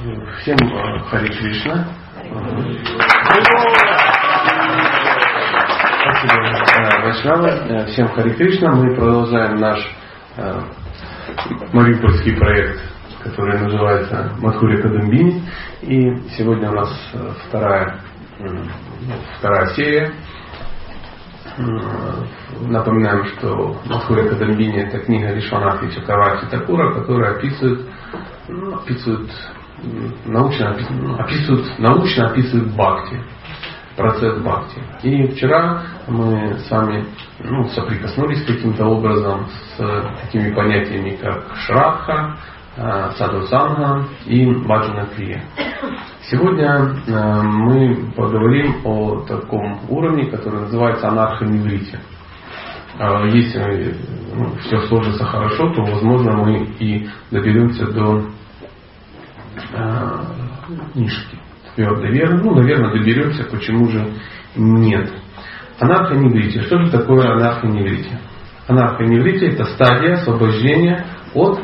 Всем э, Хари Кришна. Спасибо, э, Вайшнава. Э, всем Хари Кришна. Мы продолжаем наш мариупольский проект, который называется Мадхури Кадамбини. И сегодня у нас вторая, вторая серия. Напоминаем, что Мадхури Кадамбини это книга Вишванатхи Чакравати Такура, которая описывает, ну, описывает научно описывают, научно описывают бхакти, процесс бхакти. И вчера мы с вами ну, соприкоснулись каким-то образом с такими понятиями, как шрадха, э, садхусанга и баджана крия. Сегодня э, мы поговорим о таком уровне, который называется анархоневрите. А если ну, все сложится хорошо, то, возможно, мы и доберемся до книжки твердой веры. Ну, наверное, доберемся, почему же нет. Анархоневритие. Что же такое анархоневритие? Анархоневритие – это стадия освобождения от,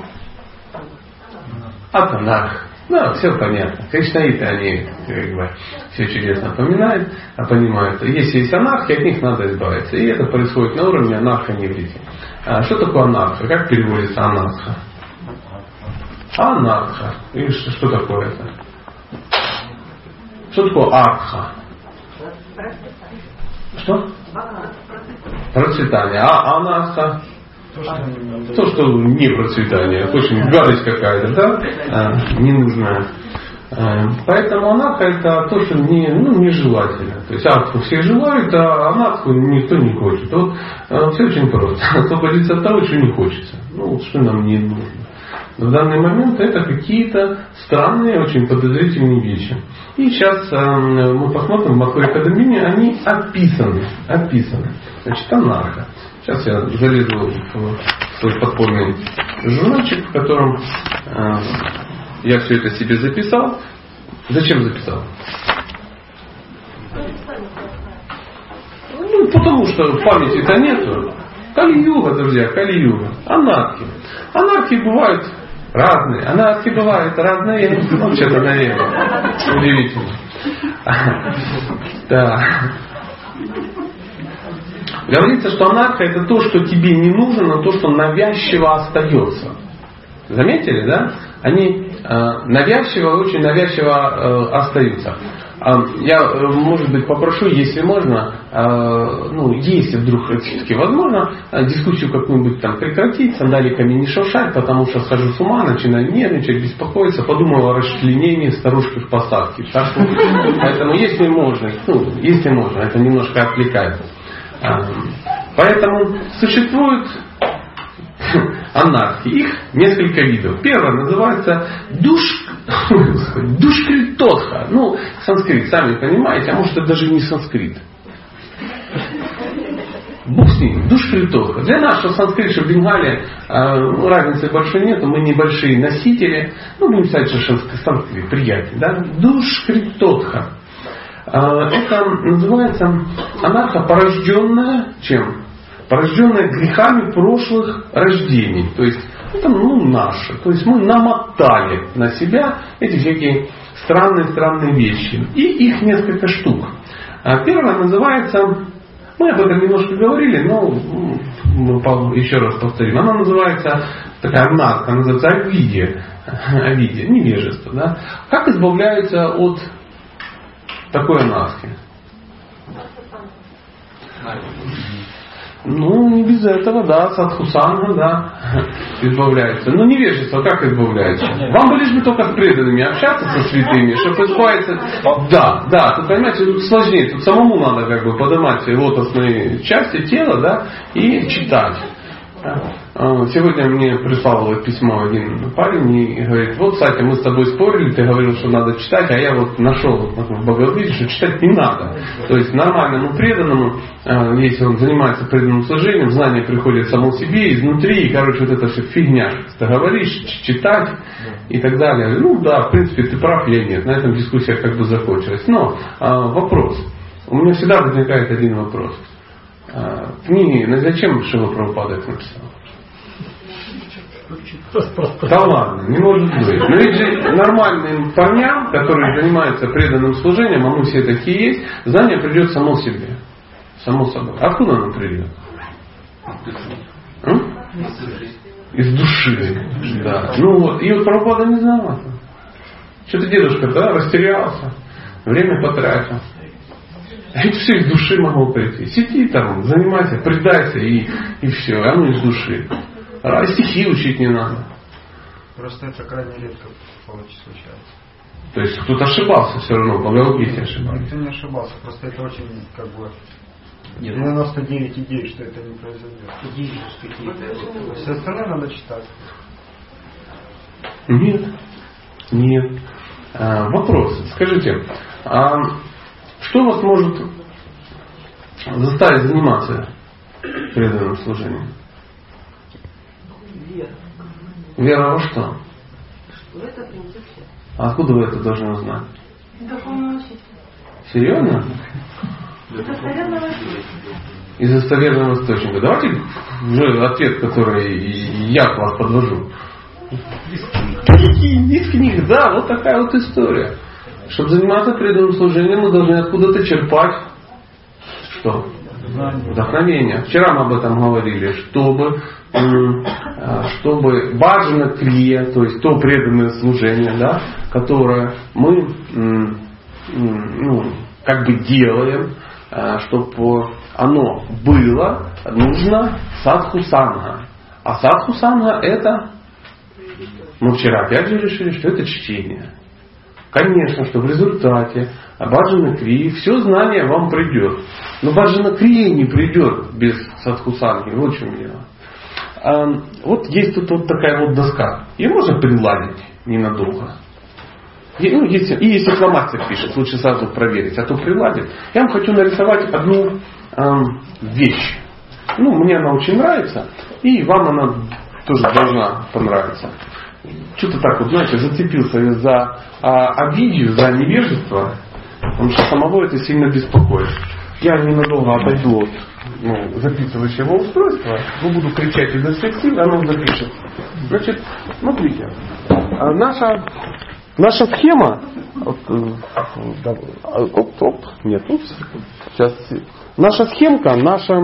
от анарх. Да, все понятно. Кришнаиты, они как бы, все чудесно поминают, а понимают, если есть анархия, от них надо избавиться. И это происходит на уровне анархоневрития. А что такое анарха? Как переводится анарха? Анарха. И что, что такое это? Что такое арха? Что? Процветание. А анарха? То, что не процветание, очень гадость какая-то, да? А, ненужная. Поэтому анарха это то, что не, ну, нежелательно. То есть арху все желают, а анарху никто не хочет. Вот а, все очень просто. Освободиться от того, что не хочется. Ну, что нам не нужно. В данный момент это какие-то странные, очень подозрительные вещи. И сейчас э, мы посмотрим в Махуре Кадамине, они описаны. описаны. Значит, анарха. Сейчас я залезу в свой подпольный журнальчик, в котором э, я все это себе записал. Зачем записал? Ну, потому что памяти-то нету. Кали-юга, друзья, Кали-юга. Анархи. Анархи бывают Разные. Анархи бывают разные. Ну, что-то, наверное. Удивительно. Да. Говорится, что анарха это то, что тебе не нужно, но то, что навязчиво остается. Заметили, да? Они э, навязчиво, очень навязчиво э, остаются. Я, э, может быть, попрошу, если можно, э, ну, если вдруг все-таки возможно, э, дискуссию какую-нибудь там прекратить, сандаликами не шуршать, потому что схожу с ума, начинаю нервничать, беспокоиться, подумал о расчленении старушки в посадке. Так что, поэтому, если можно, ну, если можно, это немножко отвлекает. Поэтому существует анархии. Их несколько видов. Первое называется душ, душкритотха. Ну, санскрит, сами понимаете, а может это даже не санскрит. Бог с ним, душкритотха. Для нас, что санскрит, что бенгалия, ну, разницы большой нет, мы небольшие носители. Ну, будем сказать, что санскрит приятнее. Да? Душкритотха. А, это называется анарха, порожденная чем? Порожденная грехами прошлых рождений. То есть это ну, наше. То есть мы намотали на себя эти всякие странные-странные вещи. И их несколько штук. А первое называется, мы об этом немножко говорили, но еще раз повторим. Она называется, такая надка, называется овидие. Овидие, невежество. Да? Как избавляются от такой анархии? Ну, не без этого, да, садхусанга, да, избавляется. Ну, невежество как избавляется? Вам бы лишь бы только с преданными общаться, со святыми, чтобы избавиться. Да, да, тут, понимаете, тут сложнее, тут самому надо как бы поднимать лотосные части тела, да, и читать. А, сегодня мне прислал письмо один парень и говорит, вот, кстати, мы с тобой спорили, ты говорил, что надо читать, а я вот нашел в Бхагавадгите, что читать не надо. То есть нормальному преданному, а, если он занимается преданным служением, знание приходит само себе, изнутри, и, короче, вот это все фигня. Ты говоришь, читать и так далее. Ну да, в принципе, ты прав, я нет. На этом дискуссия как бы закончилась. Но а, вопрос. У меня всегда возникает один вопрос. А, книги, ну зачем Шива Прабхупада их написал? Да ладно, не может быть. Но ведь же нормальным парням, которые занимаются преданным служением, а мы все такие есть, знание придет само себе. Само собой. Откуда оно придет? Из души. Да. Ну вот. И вот Прабхупада не знал. Что-то дедушка, да, растерялся, время потратил. А это все из души могло прийти. Сиди там, занимайся, предайся и, и все. Оно из души. А стихи учить не надо. Просто это крайне редко случается. То есть кто-то ошибался все равно, по Галгите ошибался. Никто не ошибался, просто это очень как бы 99 идей, что это не произойдет. Идеи какие-то. Все остальное надо читать. Нет. Нет. А, вопрос. Скажите, а что вас может заставить заниматься преданным служением? Вера. Вера во что? Что это принцип А откуда вы это должны узнать? Духовного учителя. Серьезно? Из достоверного источника. Из достоверного источника. Давайте уже ответ, который я к вас подвожу. Из книг, да, вот такая вот история. Чтобы заниматься преданным служением, мы должны откуда-то черпать что? Вдохновение. Вчера мы об этом говорили, чтобы, а, чтобы баджана крия, то есть то преданное служение, да, которое мы ну, как бы делаем, а, чтобы оно было, нужно садху санга. А садху санга это, мы вчера опять же решили, что это чтение. Конечно, что в результате Баджана Крии все знание вам придет. Но Баджана Крия не придет без Садхусанги. Вот в чем дело. А, вот есть тут вот такая вот доска. Ее можно приладить ненадолго. И, ну, если, и если фломастер пишет, лучше сразу проверить, а то приладит. Я вам хочу нарисовать одну э, вещь. Ну, мне она очень нравится, и вам она тоже должна понравиться что-то так вот, знаете, зацепился за а, обидию, за невежество, потому что самого это сильно беспокоит. Я ненадолго отойду от ну, записывающего устройства, но буду кричать изо всех сил, оно запишет. Значит, смотрите, а наша, наша схема, вот, э, оп, оп, нет, оп, сейчас, наша схемка, наша,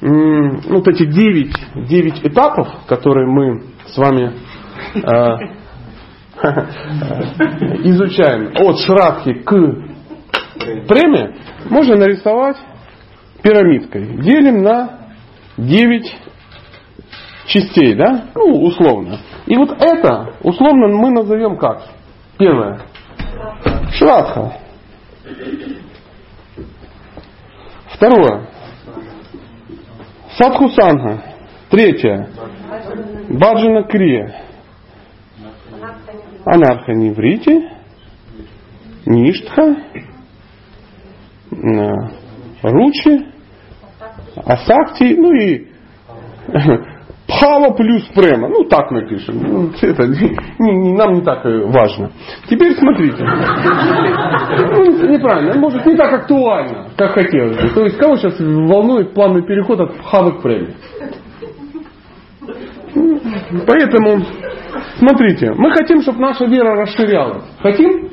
ну, вот эти 9, 9 этапов, которые мы с вами изучаем от Шрадхи к преме, можно нарисовать пирамидкой. Делим на 9 частей, да? Ну, условно. И вот это, условно, мы назовем как? Первое. Шрадха. Второе. Садхусанга. Третье. Баджана Крия анархоневрите, ништха, ручи, асакти, ну и Пхава плюс према. Ну, так напишем. Ну, это не, не, нам не так важно. Теперь смотрите. Ну, неправильно. Может, не так актуально, как хотелось бы. То есть, кого сейчас волнует плавный переход от пхавы к преме? Поэтому Смотрите, мы хотим, чтобы наша вера расширялась. Хотим?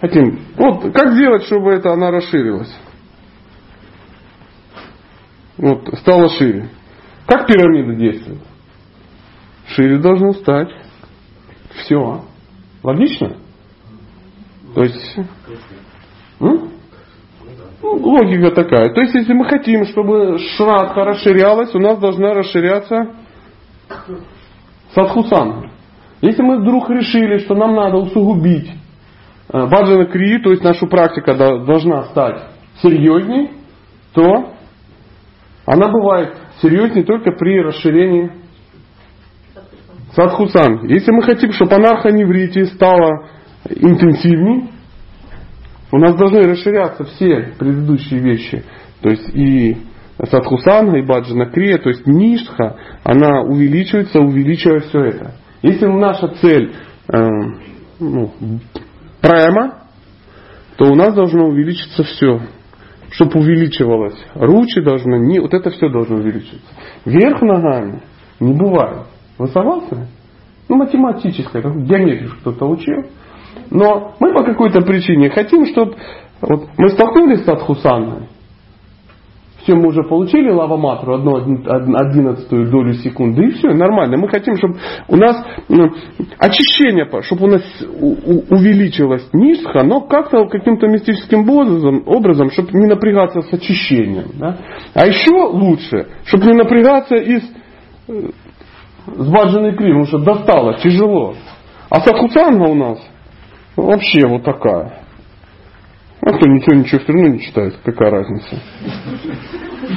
Хотим. Вот как сделать, чтобы это она расширилась? Вот, стала шире. Как пирамида действует? Шире должно стать. Все. Логично? То есть... М? Ну, логика такая. То есть, если мы хотим, чтобы шрадха расширялась, у нас должна расширяться садхусан. Если мы вдруг решили, что нам надо усугубить э, баджана крии, то есть нашу практика должна стать серьезней, то она бывает серьезней только при расширении садхусан. Если мы хотим, чтобы анархоневрите стала интенсивней, у нас должны расширяться все предыдущие вещи. То есть и садхусана, и баджана крия, то есть ништха, она увеличивается, увеличивая все это. Если наша цель э, ну, прямо, то у нас должно увеличиться все. Чтобы увеличивалось. Ручи должны, не, вот это все должно увеличиться. Вверх ногами не бывает. Вы согласны? Ну, математическое, геометрию кто-то учил. Но мы по какой-то причине хотим, чтобы вот мы столкнулись с Адхусаной, все, мы уже получили лаваматру, одну одиннадцатую долю секунды, и все, нормально. Мы хотим, чтобы у нас ну, очищение, чтобы у нас увеличилось низко, но как-то каким-то мистическим образом, образом, чтобы не напрягаться с очищением. Да? А еще лучше, чтобы не напрягаться и с, э, с баджаной кривой, потому что достало, тяжело. А садхусанга у нас вообще вот такая. А кто ничего, ничего все равно не читает, какая разница.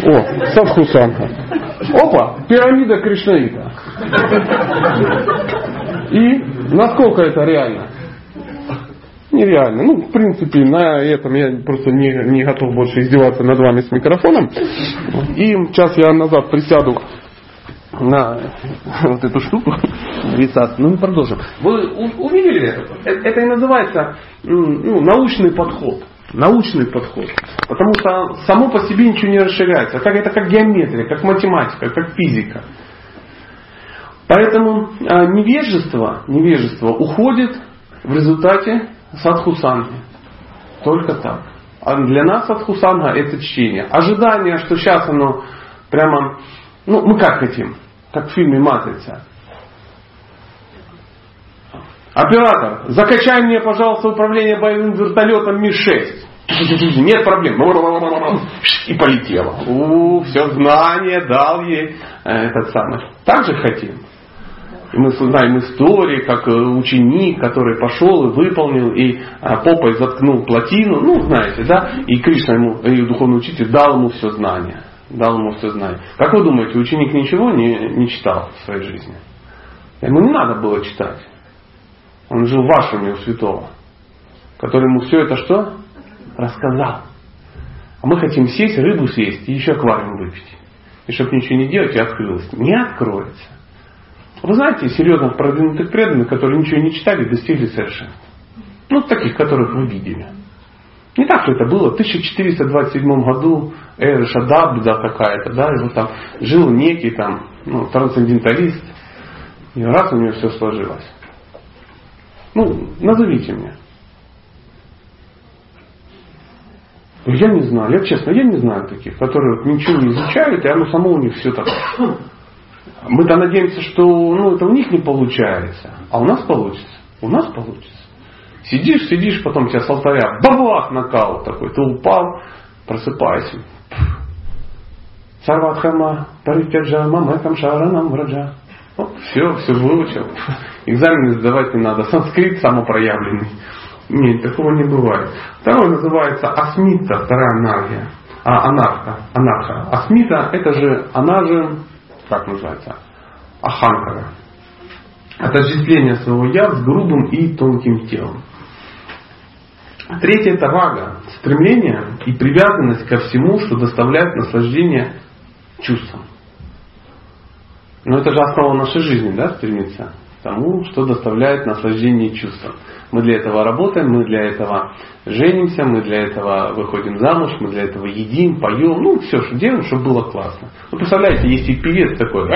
О, Садхусанха. Опа, пирамида Кришнаита. И насколько это реально? Нереально. Ну, в принципе, на этом я просто не, не готов больше издеваться над вами с микрофоном. И сейчас я назад присяду на вот эту штуку висаться. Ну, мы продолжим. Вы увидели это? Э, это и называется ну, научный подход научный подход. Потому что само по себе ничего не расширяется. Как, это как геометрия, как математика, как физика. Поэтому а, невежество, невежество уходит в результате садхусанги. Только так. А для нас садхусанга это чтение. Ожидание, что сейчас оно прямо... Ну, мы как хотим? Как в фильме «Матрица». Оператор, закачай мне, пожалуйста, управление боевым вертолетом Ми-6. Нет проблем. И полетело. У, все знание дал ей этот самый. Так же хотим. И мы знаем истории, как э, ученик, который пошел и выполнил, и а, попой заткнул плотину, ну, знаете, да, и Кришна ему, и духовный учитель дал ему все знание. Дал ему все знание. Как вы думаете, ученик ничего не, не читал в своей жизни? Ему не надо было читать. Он жил в вашем у святого, который ему все это что? Рассказал. А мы хотим сесть, рыбу съесть и еще аквариум выпить. И чтобы ничего не делать, и открылось. Не откроется. Вы знаете серьезных продвинутых преданных, которые ничего не читали, достигли совершенства. Ну, таких, которых вы видели. Не так, что это было. В 1427 году Эра Шадабда какая-то, да, его там жил некий там, ну, трансценденталист, и раз у него все сложилось. Ну, назовите мне. Я не знаю, я честно, я не знаю таких, которые ничего не изучают, и оно само у них все так. Мы-то надеемся, что ну, это у них не получается, а у нас получится. У нас получится. Сидишь, сидишь, потом тебя с алтаря, бабах, нокаут такой, ты упал, просыпайся. Сарватхама, паритяджа, мамекам шаранам враджа. Все, все выучил. Экзамены сдавать не надо. Санскрит самопроявленный. Нет, такого не бывает. Второе называется асмита, вторая анархия. А, анарха, анарха. Асмита, это же, она же, как называется, аханкара. Отождествление своего я с грубым и тонким телом. Третье это рага, стремление и привязанность ко всему, что доставляет наслаждение чувствам. Но это же основа нашей жизни, да, стремиться к тому, что доставляет наслаждение чувствам. Мы для этого работаем, мы для этого женимся, мы для этого выходим замуж, мы для этого едим, поем, ну все, что делаем, чтобы было классно. Ну представляете, есть и певец такой,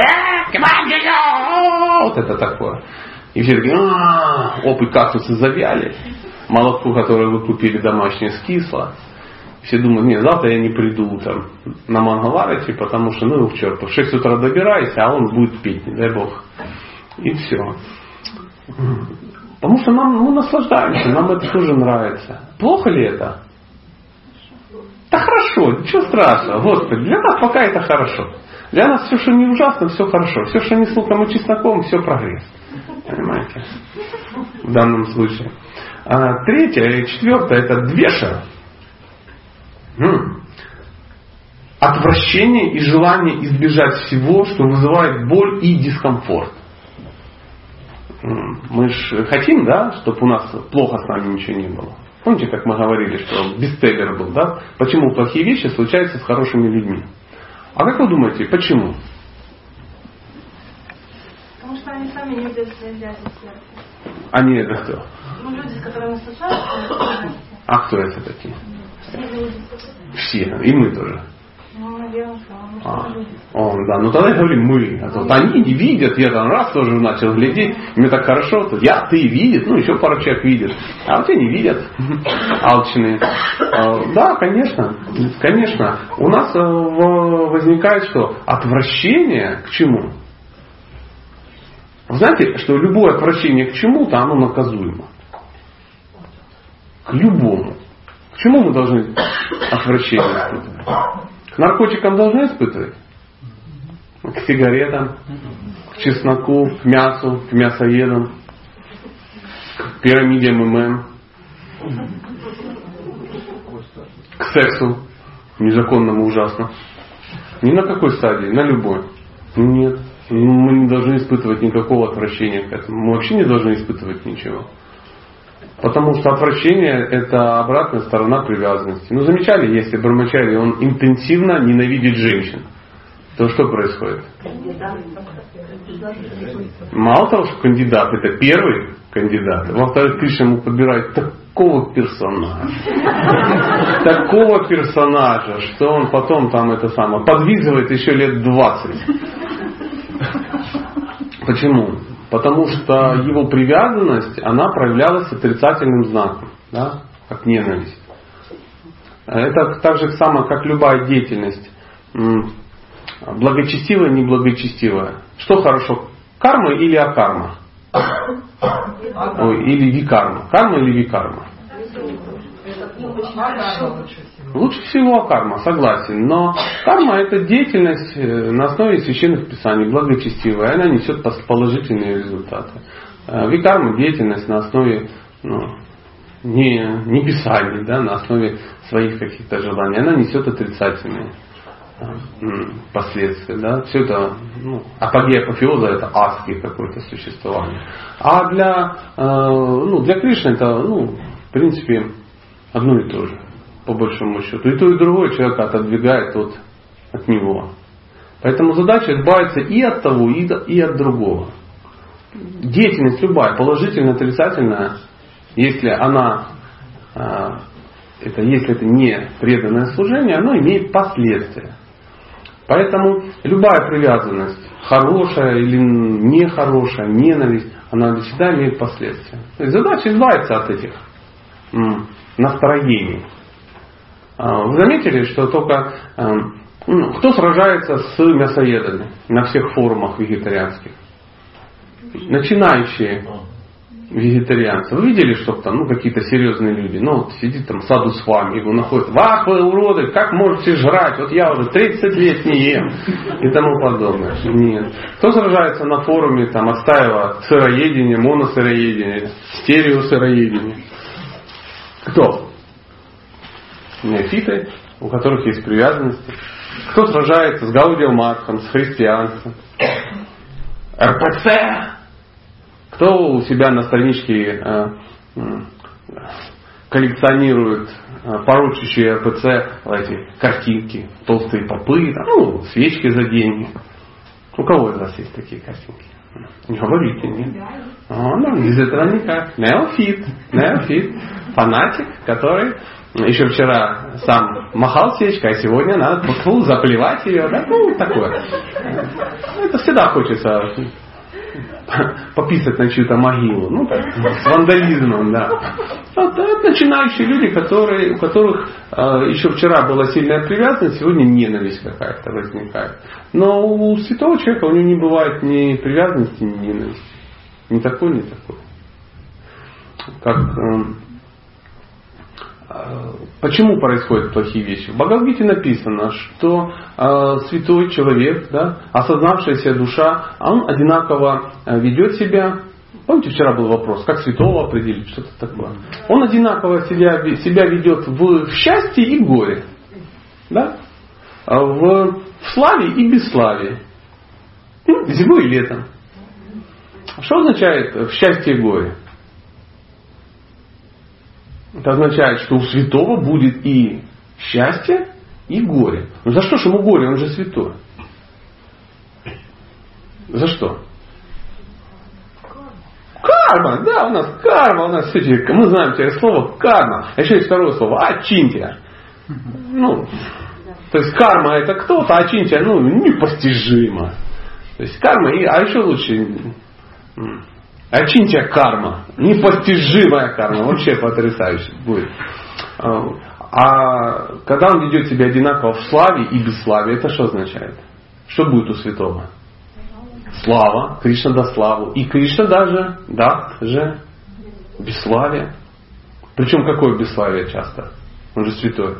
вот это такое. И все такие, опыт кактусы завяли, молотку, которое вы купили домашнее, скисло. Все думают, нет, завтра я не приду там, на Мангаларате, потому что, ну его в черт, в 6 утра добирайся, а он будет петь, не дай бог. И все. Потому что нам, мы наслаждаемся, нам это тоже нравится. Плохо ли это? Да хорошо, ничего страшного. Господи, для нас пока это хорошо. Для нас все, что не ужасно, все хорошо. Все, что не с луком и чесноком, все прогресс. Понимаете? В данном случае. А третье и четвертое это двеша. Отвращение и желание избежать всего, что вызывает боль и дискомфорт. Мы же хотим, да, чтобы у нас плохо с нами ничего не было. Помните, как мы говорили, что бестселлер был, да? Почему плохие вещи случаются с хорошими людьми? А как вы думаете, почему? Потому что они сами не видят своей Они это кто? Ну, люди, с которыми случаются, А кто это такие? Все, и мы тоже. А, он, да, ну тогда говорим мы. А вот они не видят, я там раз тоже начал глядеть, мне так хорошо, тут я, ты видит, ну еще пару человек видит, а вот не видят, алчные. А, да, конечно, конечно. У нас э, возникает что? Отвращение к чему? Вы знаете, что любое отвращение к чему-то, оно наказуемо. К любому. Чему мы должны отвращение испытывать? К наркотикам должны испытывать? К сигаретам, к чесноку, к мясу, к мясоедам, к пирамиде МММ, к сексу незаконному ужасно. Ни на какой стадии, на любой. Нет. Мы не должны испытывать никакого отвращения к этому. Мы вообще не должны испытывать ничего. Потому что отвращение – это обратная сторона привязанности. Ну, замечали, если Брамачари, он интенсивно ненавидит женщин, то что происходит? Мало того, что кандидат – это первый кандидат, во-вторых, Кришна ему подбирает такого персонажа, такого персонажа, что он потом там это самое, подвизывает еще лет 20. Почему? Потому что его привязанность, она проявлялась отрицательным знаком, да, как ненависть. Это так же само, как любая деятельность. Благочестивая, неблагочестивая. Что хорошо, карма или акарма? Ой, или викарма. Карма или викарма? Лучше всего карма, согласен. Но карма это деятельность э, на основе священных писаний, благочестивая. Она несет положительные результаты. Э, викарма деятельность на основе ну, не, не писаний, да, на основе своих каких-то желаний. Она несет отрицательные э, последствия. Да? Все это, ну, апогея апофеоза это адские какое-то существование. А для, ну, для Кришны это, ну, в принципе, одно и то же по большому счету. И то, и другое человека отодвигает от, от него. Поэтому задача избавиться и от того, и, и от другого. Деятельность любая, положительная, отрицательная, если она, а, это, если это не преданное служение, оно имеет последствия. Поэтому любая привязанность, хорошая или нехорошая, ненависть, она всегда имеет последствия. То есть задача избавиться от этих настроений. А, вы заметили, что только а, ну, кто сражается с мясоедами на всех форумах вегетарианских? Начинающие вегетарианцы. Вы видели, что там, ну, какие-то серьезные люди, ну, вот сидит там саду с вами, его находит, вах вы уроды, как можете жрать, вот я уже 30 лет не ем, и тому подобное. Нет. Кто сражается на форуме, там, отстаивая сыроедение, моносыроедение, стереосыроедение? Кто? Неофиты, у которых есть привязанности. Кто сражается с Гаудио Марком, с христианством. РПЦ. Кто у себя на страничке э, коллекционирует э, поручащие РПЦ эти картинки, толстые попы, ну, свечки за деньги. У кого из вас есть такие картинки? Не говорите, нет? А, ну, без этого никак. Неофит. Неофит. Фанатик, который еще вчера сам махал свечкой, а сегодня надо фу, заплевать ее, да, ну, такое. Это всегда хочется пописать на чью-то могилу, ну, так, с вандализмом, да. Вот, это начинающие люди, которые, у которых э, еще вчера была сильная привязанность, сегодня ненависть какая-то возникает. Но у святого человека у него не бывает ни привязанности, ни ненависти. Ни такой, ни такой. Как э, Почему происходят плохие вещи? В Бхагавдгите написано, что э, святой человек, да, осознавшаяся душа, он одинаково э, ведет себя. Помните, вчера был вопрос, как святого определить, что-то такое. Он одинаково себя, себя ведет в, в счастье и горе. Да? В, в славе и бесславии. Ну, зимой и летом. Что означает в счастье и горе? Это означает, что у святого будет и счастье, и горе. Ну за что же ему горе? Он же святой. За что? Карма, да, у нас карма, у нас все эти, мы знаем теперь слово карма. А еще есть второе слово, ачинтия. Ну, То есть карма это кто-то, а чинча ну, непостижимо. То есть карма, и, а еще лучше Очинча карма, непостижимая карма, вообще потрясающе будет. А, а когда он ведет себя одинаково в славе и бесславе, это что означает? Что будет у святого? Слава, Кришна даст славу. И Кришна даже даст же бесславие. Причем какое бесславие часто? Он же святой.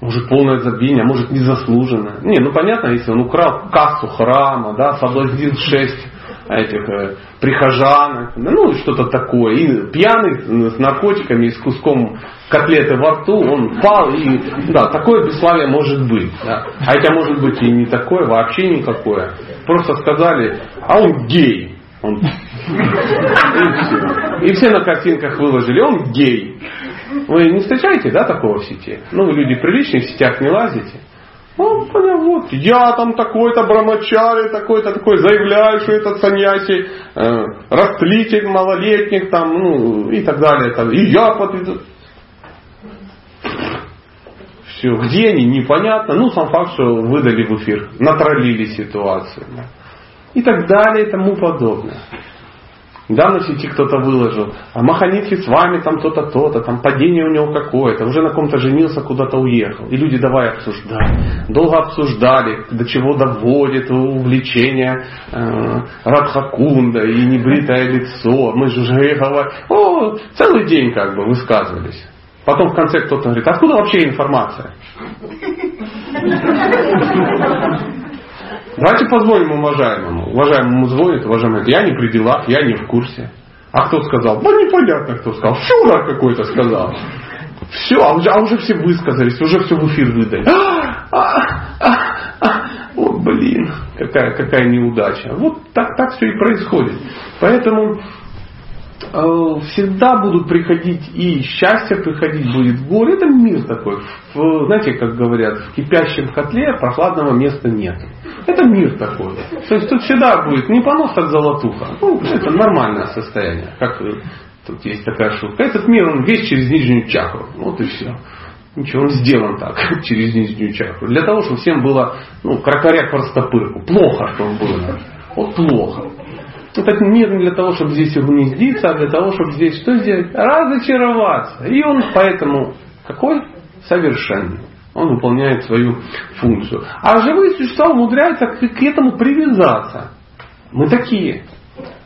Может полное забвение, а может незаслуженное. Не, ну понятно, если он украл кассу храма, да, соблазнил шесть этих э, прихожан, ну что-то такое. И пьяный с наркотиками, с куском котлеты во рту, он пал, и да, такое бесславие может быть. Да. А хотя может быть и не такое, вообще никакое. Просто сказали, а он гей. Он... И, все. и все на картинках выложили, он гей. Вы не встречаете, да, такого в сети? Ну, вы люди приличные, в сетях не лазите. Понял, вот, я там такой-то брамачари, такой-то такой, заявляю, что этот саньяси, э, растлитель малолетних, там, ну, и так далее. Там, и я подведу. Все, где они, непонятно. Ну, сам факт, что выдали в эфир, натроллили ситуацию. И так далее и тому подобное. Недавно в сети кто-то выложил, а Маханитхи с вами там то-то, то-то, там падение у него какое-то, уже на ком-то женился, куда-то уехал. И люди давай обсуждать. Долго обсуждали, до чего доводит увлечение э, Радхакунда и небритое лицо. Мы же уже говорим, о, целый день как бы высказывались. Потом в конце кто-то говорит, откуда вообще информация? Давайте позвоним уважаемому. Уважаемому звонит, уважаемый, я не при делах, я не в курсе. А кто сказал? Ну непонятно кто сказал. Фюрер какой-то сказал. Все, а уже, а уже все высказались, уже все в эфир выдали. А, а, а, а. О, блин, какая, какая неудача. Вот так, так все и происходит. Поэтому всегда будут приходить и счастье приходить будет горе. Это мир такой. В, знаете, как говорят, в кипящем котле прохладного места нет. Это мир такой. То есть тут всегда будет не понос, так золотуха. Ну, это нормальное состояние. Как тут есть такая шутка. Этот мир, он весь через нижнюю чакру. Вот и все. Ничего, он сделан так, через нижнюю чакру. Для того, чтобы всем было, ну, крокоря простопырку. Плохо, что он был. Вот плохо. Этот мир не для того, чтобы здесь угнездиться, а для того, чтобы здесь что сделать? Разочароваться. И он поэтому какой? Совершенный. Он выполняет свою функцию. А живые существа умудряются к этому привязаться. Мы такие.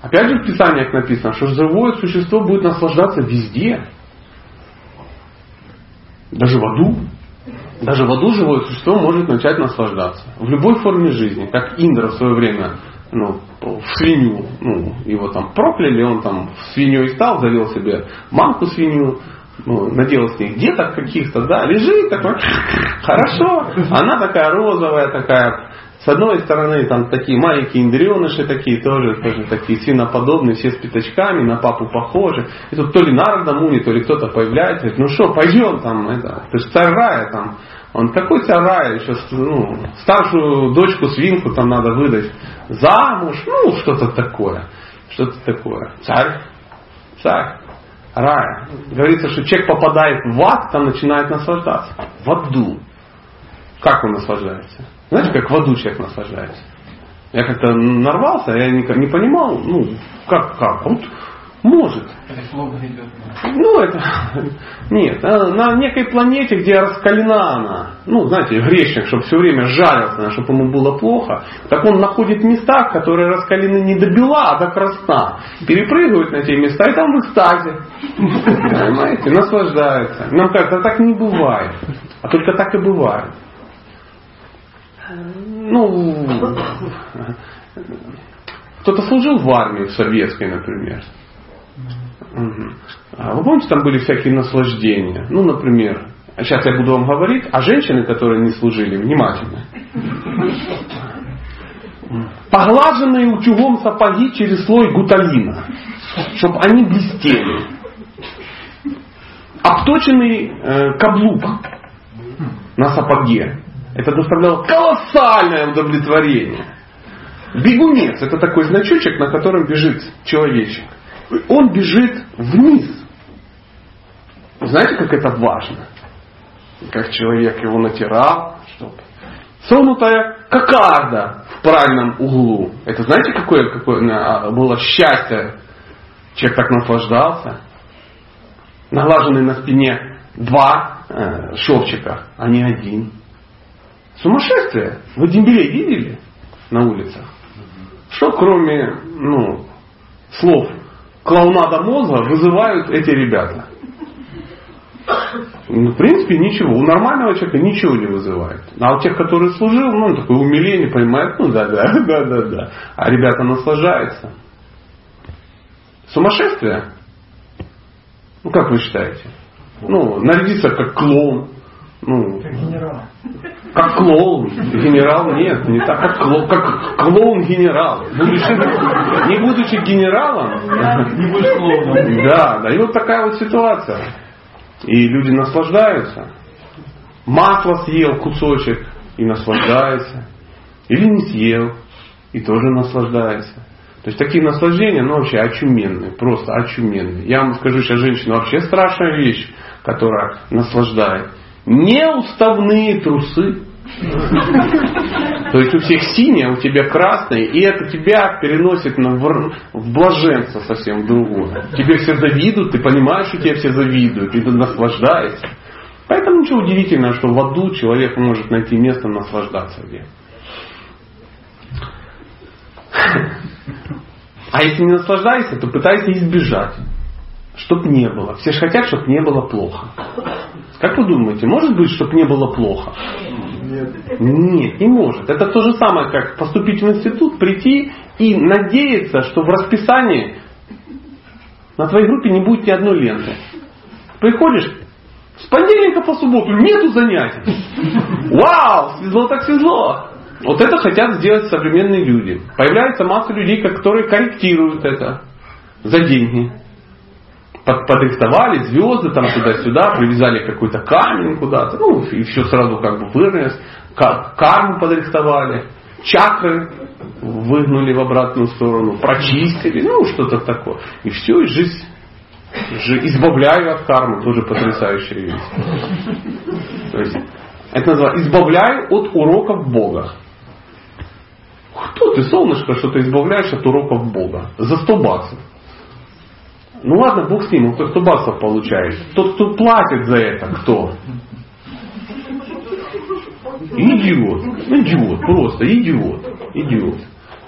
Опять же в Писаниях написано, что живое существо будет наслаждаться везде. Даже в аду. Даже в аду живое существо может начать наслаждаться. В любой форме жизни. Как Индра в свое время ну, в свинью, ну, его там прокляли, он там свиньей стал, завел себе мамку свинью, ну, надел с ней деток каких-то, да, лежит такой, хорошо, она такая розовая, такая, с одной стороны там такие маленькие эмбрионыши такие тоже, тоже такие свиноподобные, все с пятачками, на папу похожи. И тут то ли Нарда муни, то ли кто-то появляется, говорит, ну что, пойдем там, это, ты же царь рая там, он царь рая, еще ну, старшую дочку свинку там надо выдать замуж, ну что-то такое. Что-то такое. Царь, царь, рай. Говорится, что человек попадает в ад, там начинает наслаждаться. В аду. Как он наслаждается? Знаете, как в аду человек наслаждается? Я как-то нарвался, я не, не понимал, ну, как, как. Вот может. Это слово идет. Ну, это... Нет, на некой планете, где раскалена она, ну, знаете, грешник, чтобы все время жарился, чтобы ему было плохо, так он находит места, которые раскалены не до бела, а до красна. Перепрыгивает на те места и там в экстазе. Понимаете, наслаждается. Нам кажется, так не бывает. А только так и бывает. Ну, кто-то служил в армии, в советской, например. Угу. Вы помните, там были всякие наслаждения? Ну, например, сейчас я буду вам говорить, а женщины, которые не служили, внимательно. Поглаженные утюгом сапоги через слой гуталина, чтобы они блестели. Обточенный э, каблук на сапоге. Это доставляло колоссальное удовлетворение. Бегунец – это такой значочек, на котором бежит человечек он бежит вниз. Знаете, как это важно? как человек его натирал, чтобы согнутая кокарда в правильном углу. Это знаете, какое, какое а, было счастье? Человек так наслаждался. Наглаженный на спине два э, шовчика, а не один. Сумасшествие. Вы дембелей видели на улицах? Что кроме ну, слов клоунада мозга вызывают эти ребята? Ну, в принципе, ничего. У нормального человека ничего не вызывает. А у тех, которые служил, ну, такое умиление, понимает, ну да, да, да, да, да. А ребята наслаждаются. Сумасшествие? Ну, как вы считаете? Ну, нарядиться как клоун. Ну, как генерал. Как клоун. Генерал нет, не так, как клоун, как клоун-генерал. Будучи, не будучи генералом. Не будешь клоуном. Да, да. И вот такая вот ситуация. И люди наслаждаются. Масло съел кусочек и наслаждается. Или не съел и тоже наслаждается. То есть такие наслаждения, ну вообще очуменные, просто очуменные. Я вам скажу сейчас, женщина, вообще страшная вещь, которая наслаждает. Неуставные трусы. То есть у всех синие, а у тебя красные, и это тебя переносит на в, в блаженство совсем другое. Тебе все завидуют, ты понимаешь, что тебе все завидуют, и ты наслаждаешься. Поэтому ничего удивительного, что в аду человек может найти место наслаждаться где. А если не наслаждаешься, то пытайся избежать. Чтоб не было. Все же хотят, чтобы не было плохо. Как вы думаете, может быть, чтобы не было плохо? Нет. Нет, не может. Это то же самое, как поступить в институт, прийти и надеяться, что в расписании на твоей группе не будет ни одной ленты. Приходишь, с понедельника по субботу нету занятий. Вау, свезло так свезло. Вот это хотят сделать современные люди. Появляется масса людей, которые корректируют это за деньги. Подрихтовали звезды там туда-сюда, привязали какой-то камень куда-то, ну и все сразу как бы вырос. Карму подрихтовали, чакры выгнули в обратную сторону, прочистили, ну что-то такое. И все, и жизнь избавляю от кармы, тоже потрясающая вещь. То есть, это называется избавляю от уроков Бога. Кто ты, солнышко, что ты избавляешь от уроков Бога? За 100 баксов. Ну ладно, Бог с ним, кто 100 баксов получает. Тот, кто платит за это, кто? Идиот. Идиот, просто идиот. Идиот.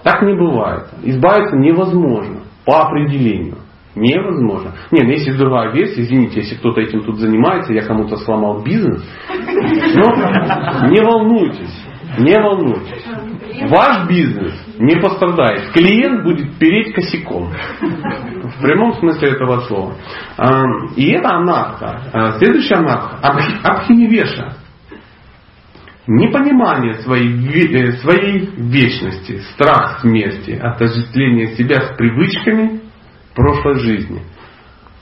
Так не бывает. Избавиться невозможно. По определению. Невозможно. Нет, ну если другая версия, извините, если кто-то этим тут занимается, я кому-то сломал бизнес, но не волнуйтесь, не волнуйтесь. Ваш бизнес не пострадает. Клиент будет переть косяком. В прямом смысле этого слова. А, и это анарха. Следующая анарха. Абхиневеша. Непонимание своей, э, своей вечности, страх смерти, отождествление себя с привычками прошлой жизни.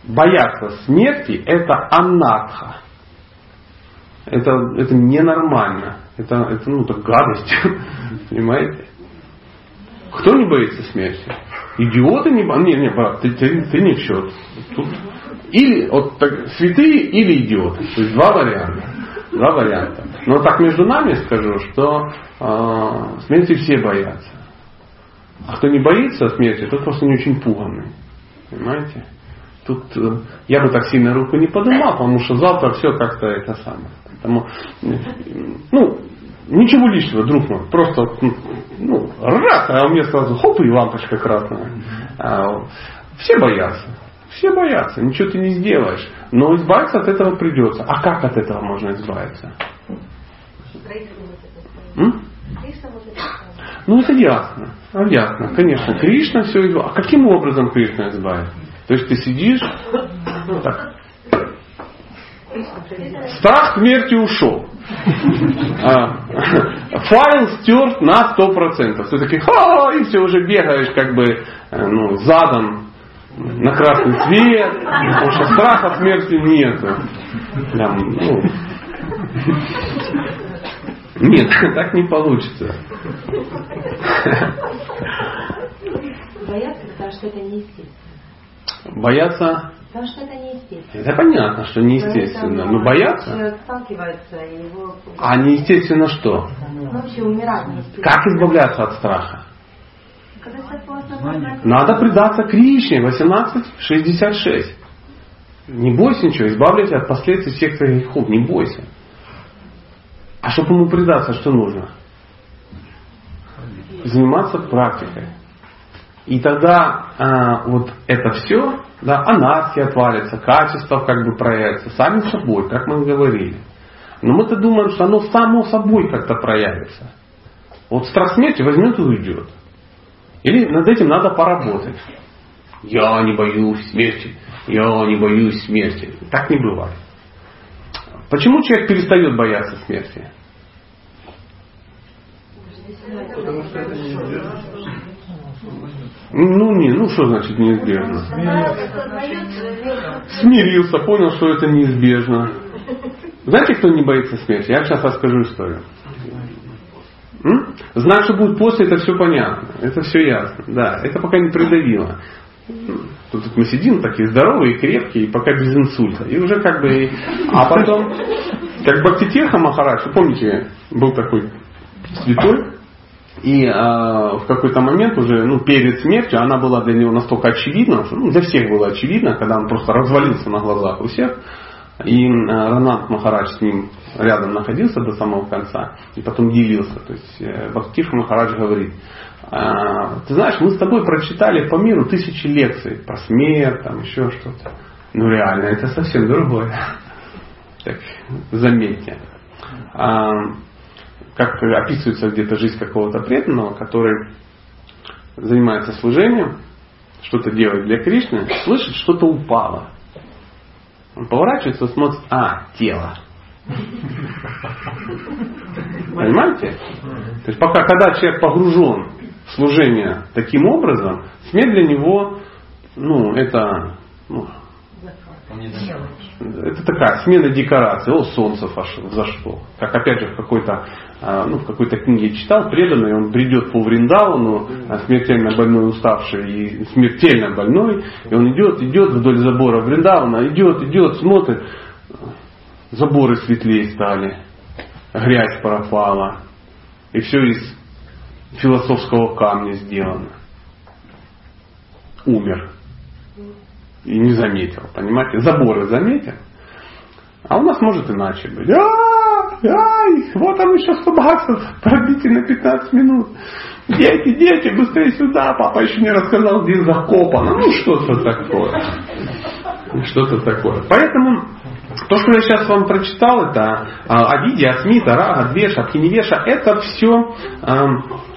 Бояться смерти – это анарха. Это, это ненормально. Это, это ну, так гадость. Понимаете? Кто не боится смерти? Идиоты не боятся. Не, не, брат, ты, ты, ты не в счет. Тут или вот так, святые или идиоты. То есть два варианта. Два варианта. Но так между нами скажу, что э, смерти все боятся. А кто не боится смерти, тот просто не очень пуганный. Понимаете? Тут э, я бы так сильно руку не поднимал, потому что завтра все как-то это самое. Поэтому, ну, ничего личного, друг мой. Просто, ну, раз, а у меня сразу хоп, и лампочка красная. А, все боятся. Все боятся, ничего ты не сделаешь. Но избавиться от этого придется. А как от этого можно избавиться? М? Ну это ясно. А, ясно, конечно. Кришна все избавит. А каким образом Кришна избавит? То есть ты сидишь, так, Страх смерти ушел. А, файл стерт на 100%. Ты такой, ха, и все, уже бегаешь как бы э, ну, задом на красный свет, потому что страха смерти нет. Прям, ну, нет, так не получится. Бояться, потому что это неестественно. Бояться Потому что это неестественно. Это понятно, что неестественно. Но сталкивается и его... А неестественно что? Ну, вообще умирать неестественно. Как избавляться от страха? Надо предаться Кришне 1866. Не бойся ничего, избавляйся от последствий всех твоих грехов, не бойся. А чтобы ему предаться, что нужно? Заниматься практикой. И тогда а, вот это все, да, анаски отвалится, качество как бы проявится, сами собой, как мы говорили. Но мы-то думаем, что оно само собой как-то проявится. Вот страх смерти возьмет и уйдет. Или над этим надо поработать. Я не боюсь смерти, я не боюсь смерти. Так не бывает. Почему человек перестает бояться смерти? Потому что это неизвестно. Ну не, ну что значит неизбежно? Смирился, понял, что это неизбежно. Знаете, кто не боится смерти? Я сейчас расскажу историю. М? Знать, что будет после, это все понятно. Это все ясно. Да, это пока не придавило. Тут мы сидим такие здоровые, крепкие, и пока без инсульта. И уже как бы... А потом, как Бхактитеха Махарадж, помните, был такой святой, и э, в какой-то момент уже, ну, перед смертью, она была для него настолько очевидна, что ну, для всех было очевидно, когда он просто развалился на глазах у всех. И э, Ранат Махарадж с ним рядом находился до самого конца и потом делился. То есть э, Бхактиш Махарадж говорит, э, ты знаешь, мы с тобой прочитали по миру тысячи лекций про смерть, там еще что-то. Ну реально, это совсем другое. Так, заметьте. Как описывается где-то жизнь какого-то преданного, который занимается служением, что-то делает для Кришны, слышит, что-то упало. Он поворачивается, смотрит, а, тело. Понимаете? То есть пока, когда человек погружен в служение таким образом, смерть для него, ну, это ну, это такая смена декорации. О, солнце зашло. Как опять же в какой-то ну, в какой-то книге читал, преданный, он бредет по Вриндауну, а, смертельно больной, уставший и смертельно больной, и он идет, идет вдоль забора Вриндауна, идет, идет, смотрит, заборы светлее стали, грязь пропала, и все из философского камня сделано. Умер. И не заметил, понимаете? Заборы заметил. А у нас может иначе быть. А, ай, вот там еще 100 баксов, пробите на 15 минут. Дети, дети, быстрее сюда, папа еще не рассказал, где закопано. Ну, что-то такое. Что-то такое. Поэтому то, что я сейчас вам прочитал, это а, Авиди, Асмита, Рага, Двеша, Абхиневеша, это все э,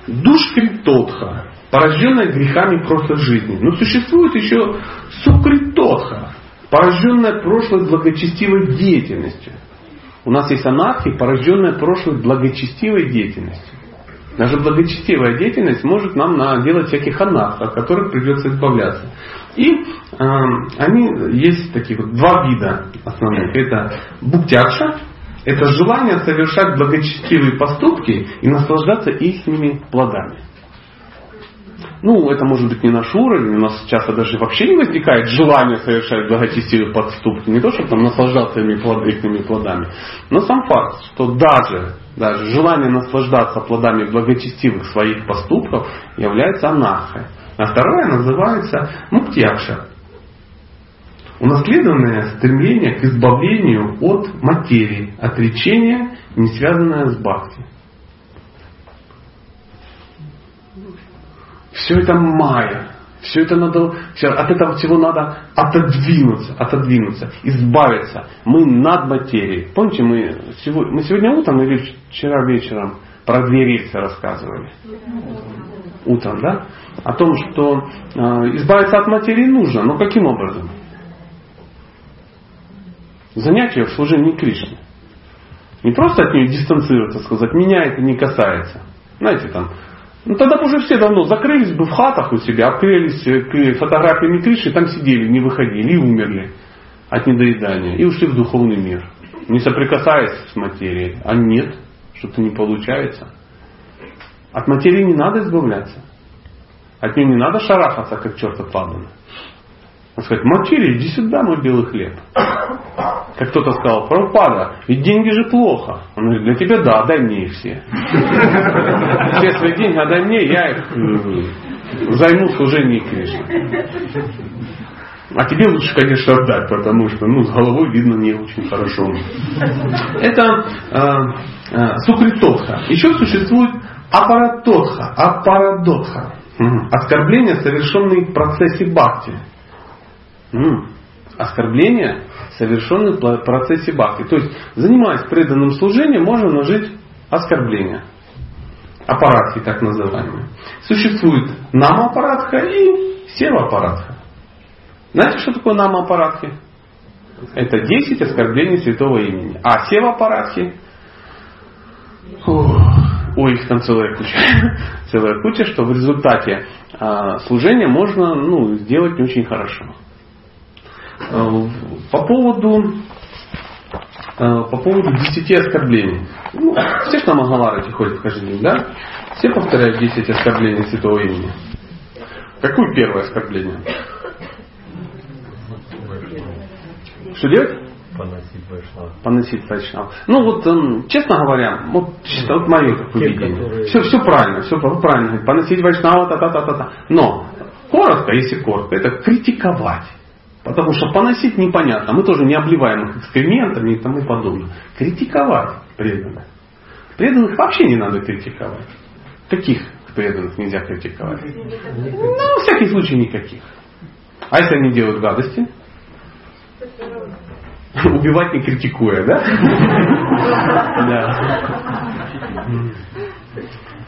душкритотха, порожденная грехами прошлой жизни. Но существует еще сукритотха, порожденная прошлой благочестивой деятельностью. У нас есть анархия, порожденная прошлой благочестивой деятельностью. Даже благочестивая деятельность может нам наделать всяких анархов, от которых придется избавляться. И э, они есть такие вот два вида основных. Это буктякша, это желание совершать благочестивые поступки и наслаждаться их плодами. Ну, это может быть не наш уровень, у нас часто даже вообще не возникает желания совершать благочестивые подступки, не то, чтобы там наслаждаться ими плод, плодами, но сам факт, что даже, даже желание наслаждаться плодами благочестивых своих поступков является анархой. А второе называется муктякша. Унаследованное стремление к избавлению от материи, отречения, не связанное с бхакти. Все это майя. Все это надо, все, от этого всего надо отодвинуться, отодвинуться, избавиться. Мы над материей. Помните, мы, сегодня, мы сегодня утром или вчера вечером про две рельсы рассказывали? Утром, да? О том, что э, избавиться от материи нужно, но каким образом? Занять ее в служении Кришне. Не просто от нее дистанцироваться, сказать, меня это не касается. Знаете, там, ну тогда бы уже все давно закрылись бы в хатах у себя, обклеились к фотографиями Кришны, там сидели, не выходили и умерли от недоедания. И ушли в духовный мир, не соприкасаясь с материей. А нет, что-то не получается. От материи не надо избавляться. От нее не надо шарахаться, как черт от. Он сказать, Мачири, иди сюда, мой белый хлеб. Как кто-то сказал, Прабхупада, ведь деньги же плохо. Он говорит, для тебя да, отдай мне их все. Все свои деньги отдай мне, я их э, займу служение Кришны. А тебе лучше, конечно, отдать, потому что ну, с головой видно не очень хорошо. Это э, э, сукритотха. Еще существует апаратотха, апарадотха. Оскорбления, совершенные в процессе бхакти. Оскорбления, совершенные в процессе бхакти. То есть, занимаясь преданным служением, можно нажить оскорбления. Аппаратки так называемые. Существует нам-аппаратха и сева-аппаратха. Знаете, что такое нам-аппаратки? Это 10 оскорблений святого имени. А сева-аппаратки ой, их там целая куча, целая куча, что в результате э, служения можно ну, сделать не очень хорошо. Э, по поводу э, по поводу десяти оскорблений. Ну, все же на Магаларате ходят каждый день, да? Все повторяют 10 оскорблений святого имени. Какое первое оскорбление? Что делать? Поносить вайшнав. Поносить вайшнав. Ну вот, эм, честно говоря, вот, чисто, вот мое такое видение. Которые... Все, все правильно, все правильно. Поносить вайшнава, та-та-та-та-та. Но, коротко, если коротко, это критиковать. Потому что поносить непонятно. Мы тоже не обливаем их экскрементами и тому подобное. Критиковать преданных. Преданных вообще не надо критиковать. Каких преданных нельзя критиковать? Ну, в всякий случай никаких. А если они делают гадости? Убивать не критикуя, да?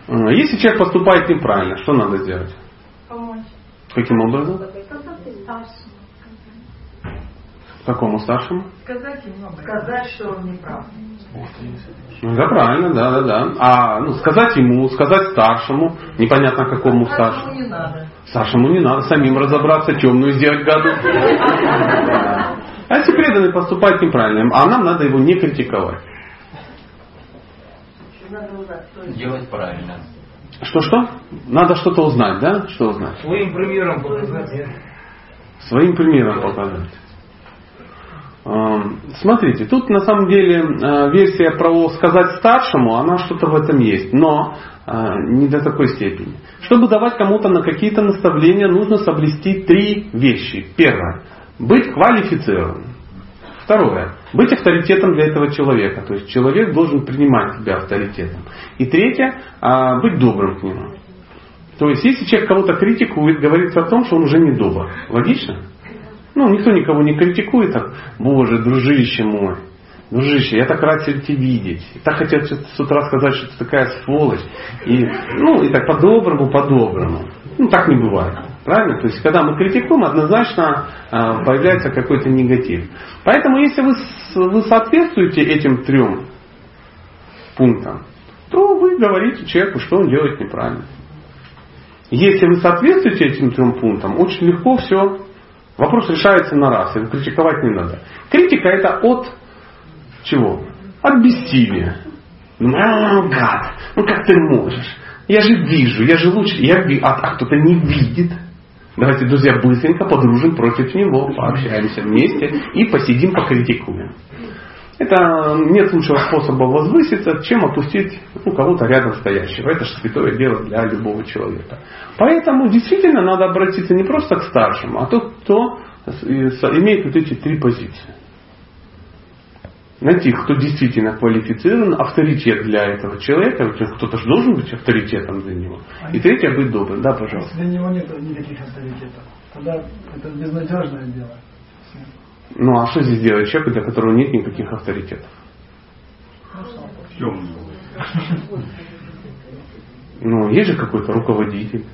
Да. Если человек поступает неправильно, что надо сделать? Помочь. Каким образом? Какому старшему? Сказать ему Сказать, что он не прав. Ну, да, правильно, да, да, да. А ну, сказать ему, сказать старшему, непонятно какому старшему. Старшему не надо. Старшему не надо, самим разобраться, темную сделать гаду. А если преданный поступает неправильно, а нам надо его не критиковать. Делать правильно. Что-что? Надо что-то узнать, да? Что узнать? Своим примером показать. Своим примером показать. Эм, смотрите, тут на самом деле э, версия про сказать старшему, она что-то в этом есть, но э, не до такой степени. Чтобы давать кому-то на какие-то наставления, нужно соблюсти три вещи. Первое быть квалифицированным. Второе. Быть авторитетом для этого человека. То есть человек должен принимать тебя авторитетом. И третье. А, быть добрым к нему. То есть если человек кого-то критикует, говорится о том, что он уже не добр. Логично? Ну, никто никого не критикует так, боже, дружище мой, дружище, я так рад тебя видеть. Так хотел с утра сказать, что ты такая сволочь. И, ну, и так по-доброму, по-доброму. Ну, так не бывает. Правильно? То есть, когда мы критикуем, однозначно а, появляется какой-то негатив. Поэтому, если вы, вы соответствуете этим трем пунктам, то вы говорите человеку, что он делает неправильно. Если вы соответствуете этим трем пунктам, очень легко все. Вопрос решается на раз, и критиковать не надо. Критика это от чего? От бессилия. Ну, гад, ну как ты можешь? Я же вижу, я же лучше, я вижу, а, а кто-то не видит. Давайте, друзья, быстренько подружим против него, пообщаемся вместе и посидим, покритикуем. Это нет лучшего способа возвыситься, чем опустить ну, кого-то рядом стоящего. Это же святое дело для любого человека. Поэтому действительно надо обратиться не просто к старшему, а тот, кто имеет вот эти три позиции найти, кто действительно квалифицирован, авторитет для этого человека, кто-то же должен быть авторитетом для него. И третье, быть добрым. Да, пожалуйста. Для него нет никаких авторитетов. Тогда это безнадежное дело. Ну а что здесь делает человек, для которого нет никаких авторитетов? Ну, есть же какой-то руководитель.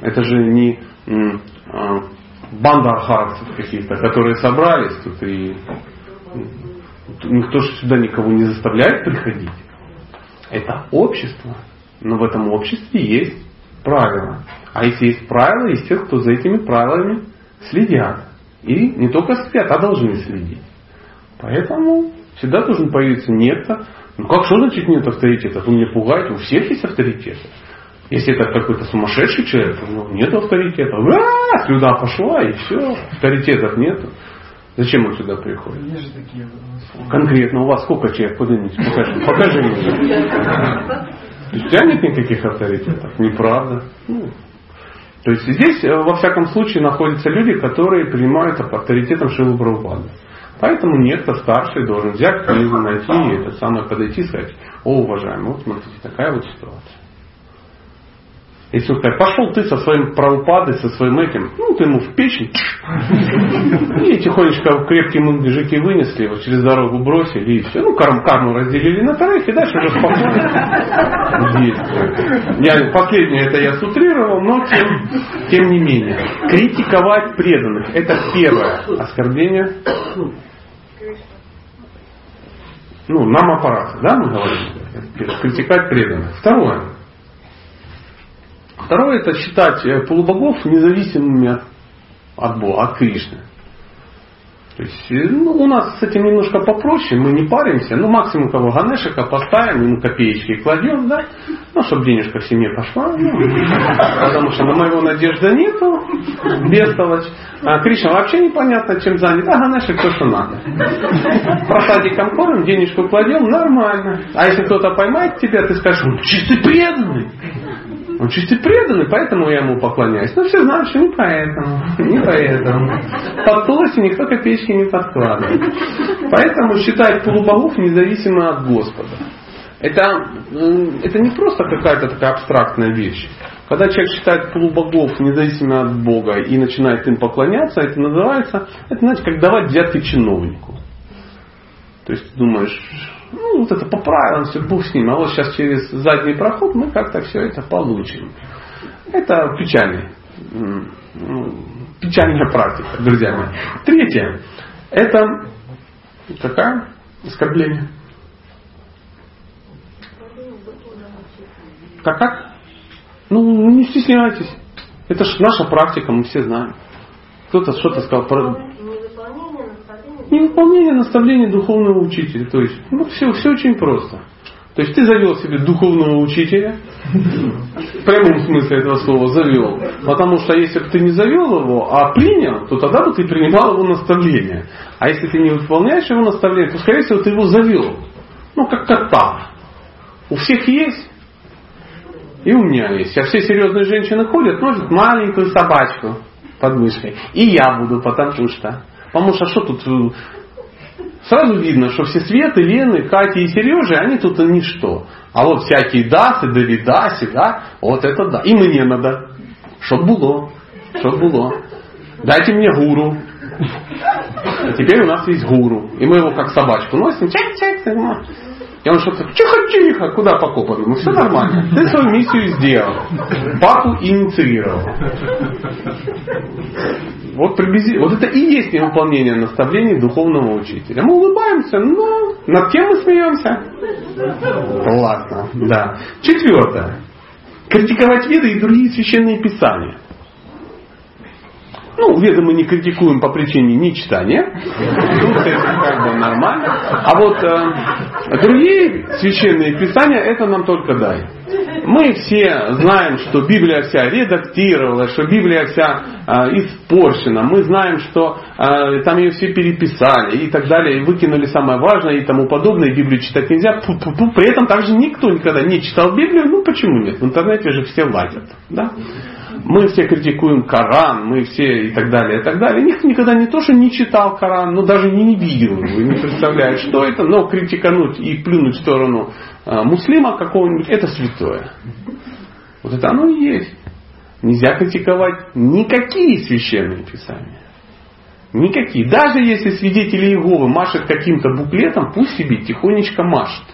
Это же не а, банда архаровцев каких-то, которые собрались тут и никто же сюда никого не заставляет приходить. Это общество. Но в этом обществе есть правила. А если есть правила, есть те, кто за этими правилами следят. И не только следят, а должны следить. Поэтому всегда должен появиться некто. Ну как, что значит нет авторитета? Вы меня пугаете, у всех есть авторитеты. Если это какой-то сумасшедший человек, ну, нет авторитета. А, сюда пошла и все, авторитетов нету. Зачем он сюда приходит? Есть же такие. Конкретно у вас сколько человек? Поднимите, покажи. Покажи мне. То есть у тебя нет никаких авторитетов. Неправда. Ну, то есть здесь, э, во всяком случае, находятся люди, которые принимают авторитетом Шилу Прабхупада. Поэтому некто старший должен взять книгу, найти и это самое подойти и сказать, о, уважаемый, вот смотрите, такая вот ситуация. Он скажет, пошел ты со своим правопадой, со своим этим, ну ты ему в печень. И тихонечко крепкие мундежики вынесли, его через дорогу бросили и все. Ну, карм, карму разделили на троих и дальше уже спокойно. Я, последнее это я сутрировал, но тем, тем не менее. Критиковать преданных. Это первое оскорбление. Ну, нам аппарат, да, мы говорим? Критиковать преданных. Второе. Второе это считать э, полубогов независимыми от, Бога, от Кришны. То есть э, ну, у нас с этим немножко попроще, мы не паримся. Ну, максимум кого Ганешика поставим, ему копеечки кладем, да, ну, чтобы денежка в семье пошла. Ну, потому что на моего надежды нету, бестолочь. А Кришна вообще непонятно, чем занят. А Ганешик то, что надо. Просадиком кормим, денежку кладем, нормально. А если кто-то поймает тебя, ты скажешь, чистый преданный. Он чисто преданный, поэтому я ему поклоняюсь. Но все знают, что не поэтому. Не поэтому. Под полоси никто копеечки не подкладывает. Поэтому считать полубогов независимо от Господа. Это, это не просто какая-то такая абстрактная вещь. Когда человек считает полубогов независимо от Бога и начинает им поклоняться, это называется, это знаете, как давать взятки чиновнику. То есть думаешь, ну, вот это поправил, все, Бог с ним. А вот сейчас через задний проход мы как-то все это получим. Это печальный, ну, печальная практика, друзья мои. Третье. Это какая? Оскорбление. Как как? Ну, не стесняйтесь. Это же наша практика, мы все знаем. Кто-то что-то сказал про невыполнение наставлений духовного учителя. То есть, ну, все, все очень просто. То есть ты завел себе духовного учителя, в прямом смысле этого слова завел. Потому что если бы ты не завел его, а принял, то тогда бы ты принимал его наставление. А если ты не выполняешь его наставление, то скорее всего ты его завел. Ну, как кота. У всех есть. И у меня есть. А все серьезные женщины ходят, носят маленькую собачку под мышкой. И я буду, потому что. Потому что что тут э, сразу видно, что все Светы, Лены, Кати и Сережи, они тут ничто. А вот всякие Дасы, Давидаси, да, вот это да. И мне надо. Чтоб было. Чтоб было. Дайте мне гуру. Теперь у нас есть гуру. И мы его как собачку носим. Чак-чак. И он что-то, тихо-тихо, куда по копанному, все нормально. Ты свою миссию сделал. Папу инициировал. Вот, приблизи... вот это и есть невыполнение наставлений духовного учителя. Мы улыбаемся, но над кем мы смеемся? Классно, да. Четвертое. Критиковать веды и другие священные писания. Ну, веды мы не критикуем по причине нечитания. Тут это как бы нормально. А вот э, другие священные писания, это нам только дай. Мы все знаем, что Библия вся редактировалась, что Библия вся э, испорчена. Мы знаем, что э, там ее все переписали и так далее, и выкинули самое важное и тому подобное, Библию читать нельзя. Пу-пу-пу. При этом также никто никогда не читал Библию. Ну почему нет? В интернете же все лазят. Да? Мы все критикуем Коран, мы все и так далее, и так далее. Никто никогда не то, что не читал Коран, но даже не, видел его, не представляет, что это, но критикануть и плюнуть в сторону э, муслима какого-нибудь, это святое. Вот это оно и есть. Нельзя критиковать никакие священные писания. Никакие. Даже если свидетели Иеговы машет каким-то буклетом, пусть себе тихонечко машет.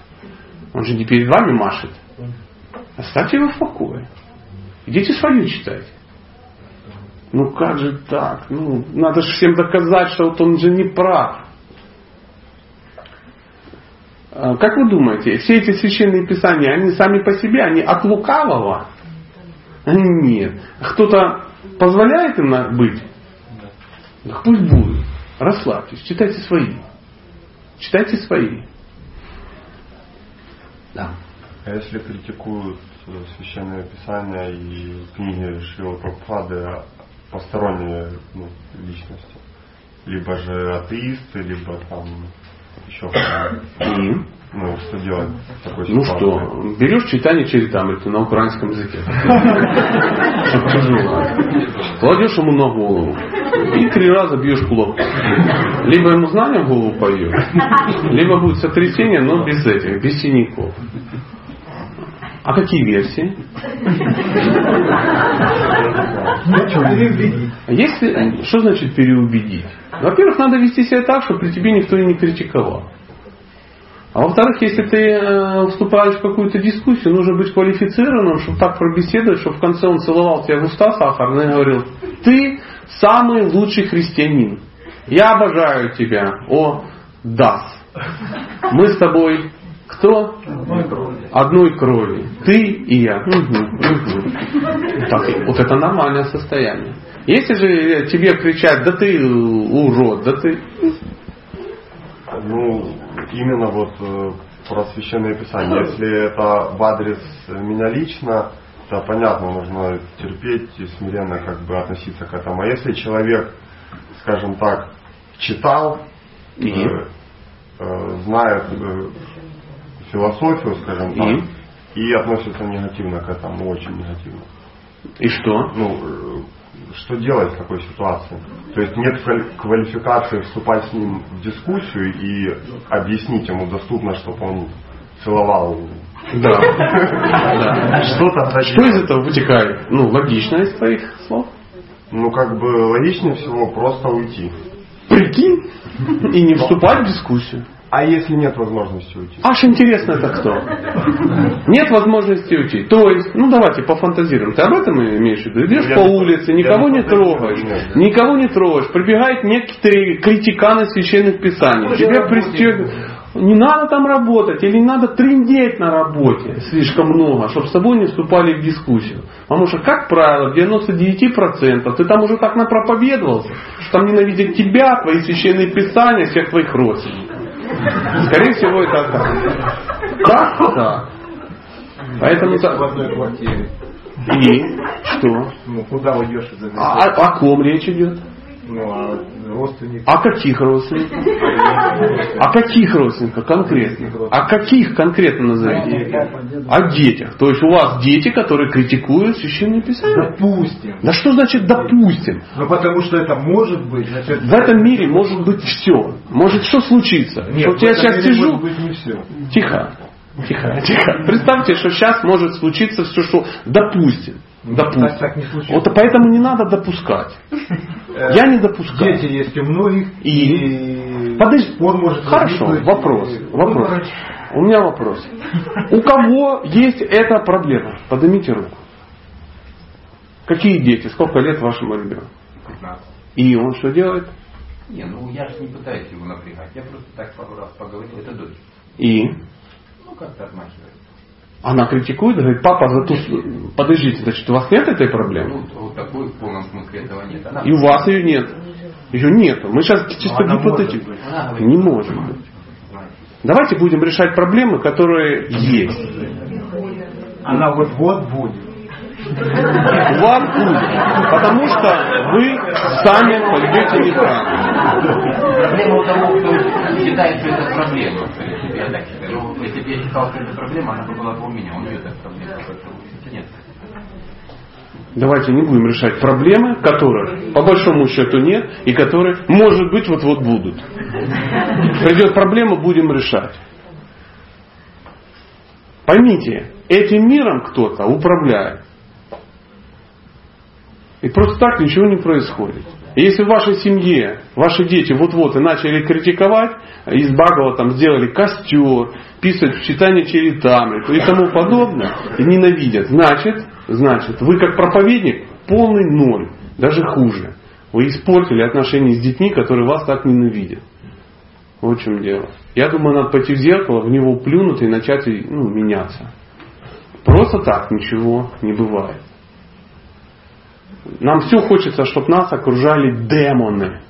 Он же не перед вами машет. Оставьте его в покое. Идите свою читайте. Ну как же так? Ну, надо же всем доказать, что вот он же не прав. А, как вы думаете, все эти священные писания, они сами по себе, они от лукавого? Нет. Кто-то позволяет им быть? Так пусть будет. Расслабьтесь, читайте свои. Читайте свои. Да. А если критикуют священное писание и книги Шрила Прабхупады посторонние ну, личности. Либо же атеисты, либо там еще кто ну, что делать такой Ну что, берешь читание Чаритамриты на украинском языке. Кладешь ему на голову и три раза бьешь кулак. Либо ему знания в голову поет, либо будет сотрясение, но без этих, без синяков. А какие версии? Если, что значит переубедить? Во-первых, надо вести себя так, чтобы при тебе никто и не критиковал. А во-вторых, если ты э, вступаешь в какую-то дискуссию, нужно быть квалифицированным, чтобы так пробеседовать, чтобы в конце он целовал тебя в уста сахарно и говорил, ты самый лучший христианин. Я обожаю тебя, о Дас. Мы с тобой кто? Одной крови. Одной крови. Ты и я. Угу, угу. Так, вот это нормальное состояние. Если же тебе кричать, да ты урод, да ты... Ну, именно вот э, про священное писание. Если это в адрес меня лично, то понятно, нужно терпеть и смиренно как бы относиться к этому. А если человек, скажем так, читал, и? Э, э, знает э, философию, скажем так, и? и относится негативно к этому, очень негативно. И что? Ну, э, что делать в такой ситуации? То есть нет квалификации вступать с ним в дискуссию и объяснить ему доступно, чтобы он целовал. Да. да. Что тогда Что из этого вытекает? Ну, логично из твоих слов. Ну, как бы логичнее всего просто уйти. Прикинь? И не вступать в дискуссию. А если нет возможности уйти? Аж интересно это кто? Нет возможности уйти. То есть, ну давайте пофантазируем. Ты об этом имеешь в виду? Идешь Я по не- улице, никого не не трогаешь. нет, да. Никого не трогаешь. Прибегают некоторые критиканы священных писаний. Тебя пристегивают. Не надо там работать или не надо трындеть на работе слишком много, чтобы с тобой не вступали в дискуссию. Потому что, как правило, в 99% ты там уже так напроповедовался, что там ненавидят тебя, твои священные писания, всех твоих родственников. Скорее всего, это так. Так, так. Поэтому... Если в одной квартире. И что? Ну, куда уйдешь из этой А, о о ком речь идет? Ну, а родственник. О каких родственниках? О каких родственниках конкретно? О каких конкретно назовите? О детях. То есть у вас дети, которые критикуют священные писания? Допустим. Да что значит допустим? Ну, потому что это может быть, значит... В этом мире может быть все. Может что случится? Нет, вот я сейчас сижу. Тихо. Тихо, тихо. Представьте, что сейчас может случиться все, что допустим. Допустим. Так, так не. Вот поэтому не надо допускать. Я не допускаю. Дети есть у многих, И? и Подожди. спор может Хорошо, вопрос. И- Вопрос. Ну, У меня вопрос. У кого есть эта проблема? Поднимите руку. Какие дети? Сколько лет вашему ребенку? 15. И он что делает? Не, ну я же не пытаюсь его напрягать. Я просто так пару раз поговорил. Это дочь. И Ну, как-то отмахивается. Она критикует, говорит, папа, за ту... подождите, значит, у вас нет этой проблемы? Ну, вот такой в полном смысле этого нет. Она, И у вас ее нет. Ее нету. Мы сейчас чисто она гипотетически. Не может быть. знаете, Давайте будем решать проблемы, которые есть. Она вот-вот будет. У вас будет. Потому что вы сами пойдете неправильно. Проблема у того, кто считает, что это проблема. Если бы я считал, что это проблема, она бы была бы у меня. У нее это проблема. Нет. Давайте не будем решать проблемы, которых по большому счету нет, и которые, может быть, вот-вот будут. Придет проблема, будем решать. Поймите, этим миром кто-то управляет. И просто так ничего не происходит. И если в вашей семье ваши дети вот-вот и начали критиковать, из Багова там сделали костер, писать в читание Чаритамриту и тому подобное, и ненавидят, значит, значит, вы как проповедник полный ноль, даже хуже. Вы испортили отношения с детьми, которые вас так ненавидят. Вот в чем дело. Я думаю, надо пойти в зеркало, в него плюнуть и начать ну, меняться. Просто так ничего не бывает. Нам все хочется, чтобы нас окружали демоны,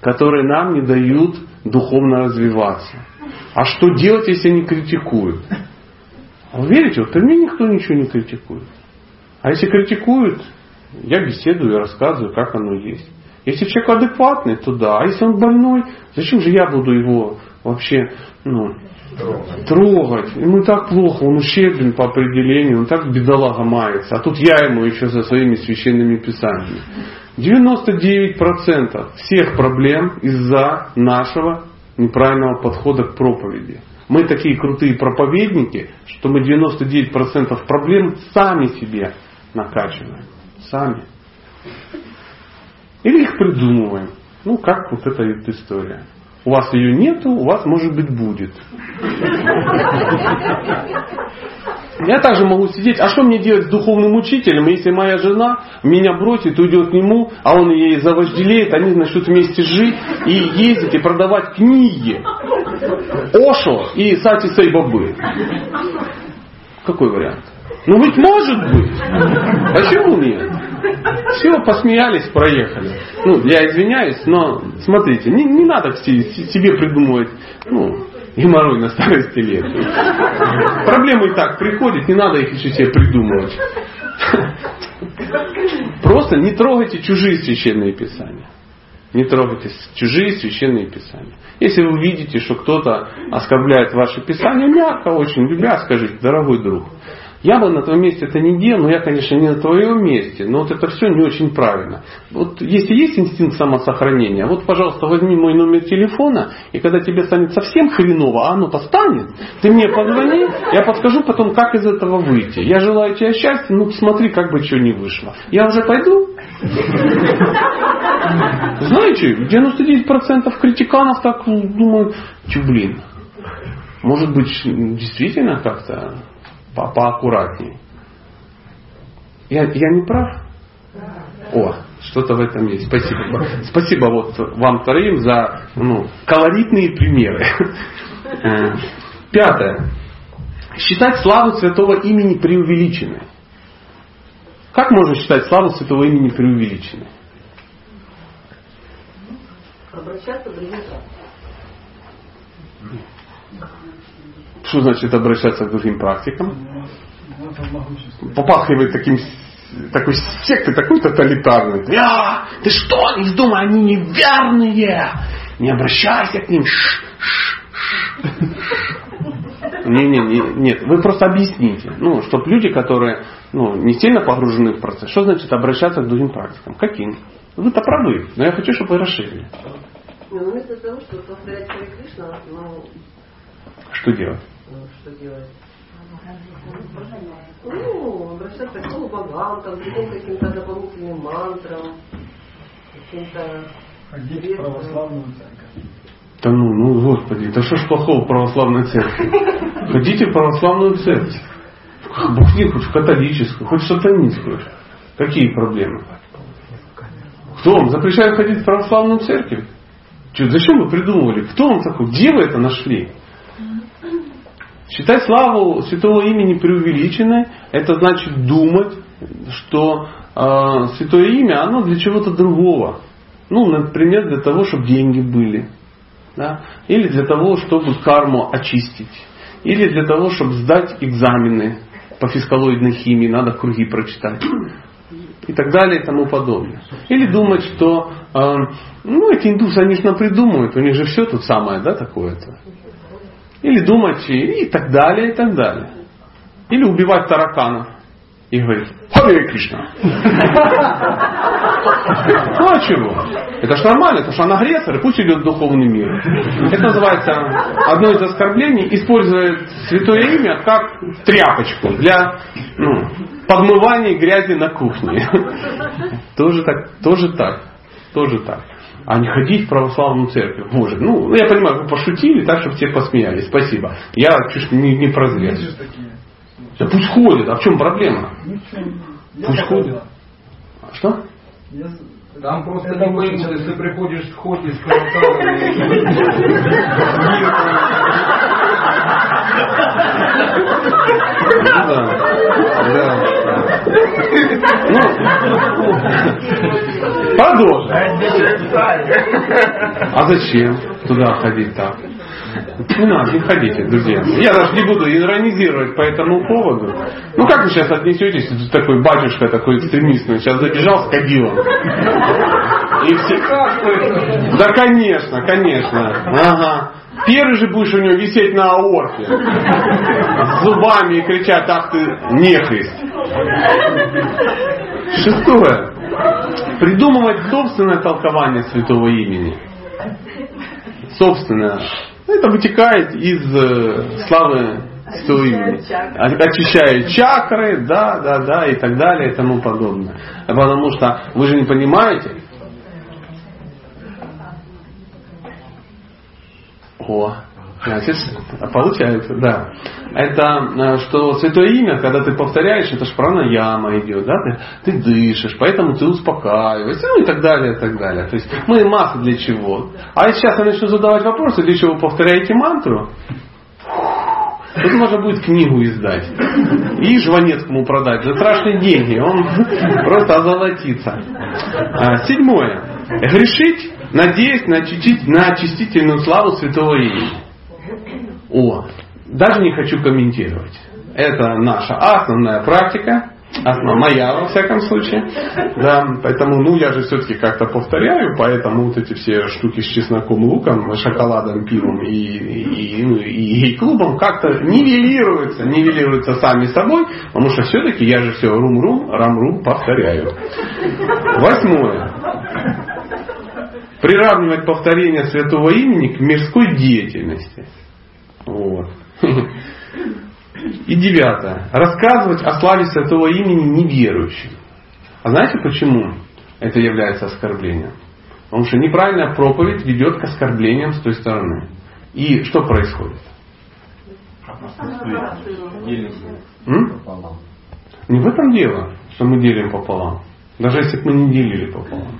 которые нам не дают духовно развиваться. А что делать, если они критикуют? А вы верите, вот при мне никто ничего не критикует. А если критикуют, я беседую и рассказываю, как оно есть. Если человек адекватный, то да. А если он больной, зачем же я буду его вообще ну, трогать? Ему так плохо, он ущербен по определению, он так бедолага мается. А тут я ему еще со своими священными писаниями. 99% всех проблем из-за нашего неправильного подхода к проповеди. Мы такие крутые проповедники, что мы 99% проблем сами себе накачиваем. Сами. Или их придумываем. Ну, как вот эта вот история. У вас ее нету, у вас может быть будет. Я также могу сидеть, а что мне делать с духовным учителем, если моя жена меня бросит, уйдет к нему, а он ей завожделеет, они начнут вместе жить и ездить и продавать книги. Ошо и Сати Сейбабы. Какой вариант? Ну ведь может быть. Почему нет? Все, посмеялись, проехали. Ну, я извиняюсь, но смотрите, не, не надо себе придумывать ну, геморрой на старости лет. Проблемы и так приходят, не надо их еще себе придумывать. Просто не трогайте чужие священные писания. Не трогайте чужие священные писания. Если вы видите, что кто-то оскорбляет ваше писание, мягко, очень любя, скажите, дорогой друг, я бы на твоем месте это не делал, но я, конечно, не на твоем месте, но вот это все не очень правильно. Вот если есть инстинкт самосохранения, вот, пожалуйста, возьми мой номер телефона, и когда тебе станет совсем хреново, а оно-то станет, ты мне позвони, я подскажу потом, как из этого выйти. Я желаю тебе счастья, ну смотри, как бы что не вышло. Я уже пойду? Знаете, 99% критиканов так думают, че блин, может быть, действительно как-то по поаккуратнее. Я, я не прав? О, что-то в этом есть. Спасибо. Спасибо вот вам троим за ну, колоритные примеры. Э, пятое. Считать славу святого имени преувеличенной. Как можно считать славу святого имени преувеличенной? Обращаться в что значит обращаться к другим практикам? Попахивает таким такой сектой, такой тоталитарной. А, ты что, не вздумай, они неверные. Не обращайся к ним. Не, не, не, нет, вы просто объясните, ну, чтобы люди, которые ну, не сильно погружены в процесс, что значит обращаться к другим практикам? Каким? Вы-то правы, но я хочу, чтобы вы расширили. Ну, вместо того, чтобы повторять Харе Кришна, ну... Что делать? Ну, что делать? Ну, обращаться к богам, там, другим каким-то дополнительным мантрам, каким-то... Ходить в православную церковь. Да ну, ну, Господи, да что ж плохого в православной церкви? Ходите в православную церковь. Бог не хоть в католическую, хоть в сатанинскую. Какие проблемы? Кто вам запрещает ходить в православную церковь? Что, зачем вы придумывали? Кто вам такой? Где вы это нашли? Считать славу святого имени преувеличенной, это значит думать, что э, святое имя, оно для чего-то другого. Ну, например, для того, чтобы деньги были. Да? Или для того, чтобы карму очистить. Или для того, чтобы сдать экзамены по фискалоидной химии, надо круги прочитать. И так далее и тому подобное. Или думать, что э, ну, эти индусы, они же нам придумают, у них же все тут самое, да, такое-то. Или думать и так далее, и так далее. Или убивать тараканов. И говорить, Харе Кришна. Ну а чего? Это ж нормально, это ж он агрессор, и пусть идет в духовный мир. Это называется одно из оскорблений, использует святое имя как тряпочку для ну, подмывания грязи на кухне. Тоже так, тоже так, тоже так а не ходить в православную церковь. Боже, ну, я понимаю, вы пошутили так, чтобы все посмеялись. Спасибо. Я чуть не, не прозрел. Да пусть ходят, а в чем проблема? Пусть ходят. А что? Там просто не боимся, если ты приходишь в ход из православной Ну да. Да. Ну, продолжим. А зачем туда ходить так? Не надо, не ходите, друзья. Я даже не буду иронизировать по этому поводу. Ну как вы сейчас отнесетесь, такой батюшка, такой экстремистный, сейчас забежал с кадилом. И все... Да, конечно, конечно. Ага. Первый же будешь у него висеть на аорте. С зубами и кричать, ах ты нехрист. Шестое. Придумывать собственное толкование святого имени. Собственное. Это вытекает из э, славы святого имени. Очищает чакры, да, да, да, и так далее, и тому подобное. Потому что вы же не понимаете, О, значит, получается, да. Это э, что святое имя, когда ты повторяешь, это ж пранаяма идет, да, ты, ты дышишь, поэтому ты успокаиваешься, ну и так далее, и так далее. То есть мы масса для чего. А сейчас я начну задавать вопросы, для чего вы повторяете мантру, Тут можно будет книгу издать. И Жванецкому продать за страшные деньги. Он просто озолотится. А, седьмое. Грешить надеясь на очистительную славу святого имени. О, даже не хочу комментировать. Это наша основная практика, основная моя во всяком случае. Да, поэтому, ну, я же все-таки как-то повторяю, поэтому вот эти все штуки с чесноком, луком, шоколадом, пивом и, и, ну, и, и клубом как-то нивелируются, нивелируются сами собой, потому что все-таки я же все рум-рум, рам-рум повторяю. Восьмое приравнивать повторение святого имени к мирской деятельности. Вот. И девятое. Рассказывать о славе святого имени неверующим. А знаете почему это является оскорблением? Потому что неправильная проповедь ведет к оскорблениям с той стороны. И что происходит? Не в этом дело, что мы делим пополам. Даже если бы мы не делили пополам.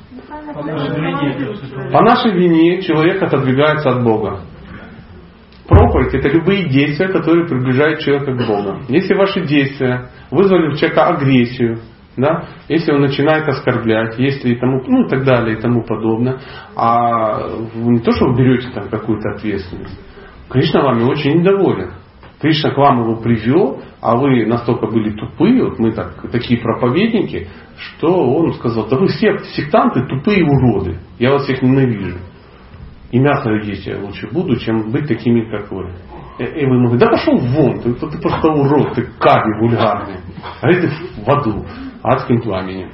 По нашей вине человек отодвигается от Бога. Проповедь это любые действия, которые приближают человека к Богу. Если ваши действия вызвали у человека агрессию, да, если он начинает оскорблять, если и тому, ну и так далее и тому подобное, а вы не то, что вы берете там какую-то ответственность, Кришна вами очень недоволен. Кришна к вам его привел, а вы настолько были тупые, вот мы так, такие проповедники, что он сказал, да вы все сектанты тупые уроды, я вас всех ненавижу. И мясо есть я лучше буду, чем быть такими, как вы. И вы ему говорите, да пошел вон, ты, ты просто урод, ты карни вульгарный. А ты в аду, адским пламенем.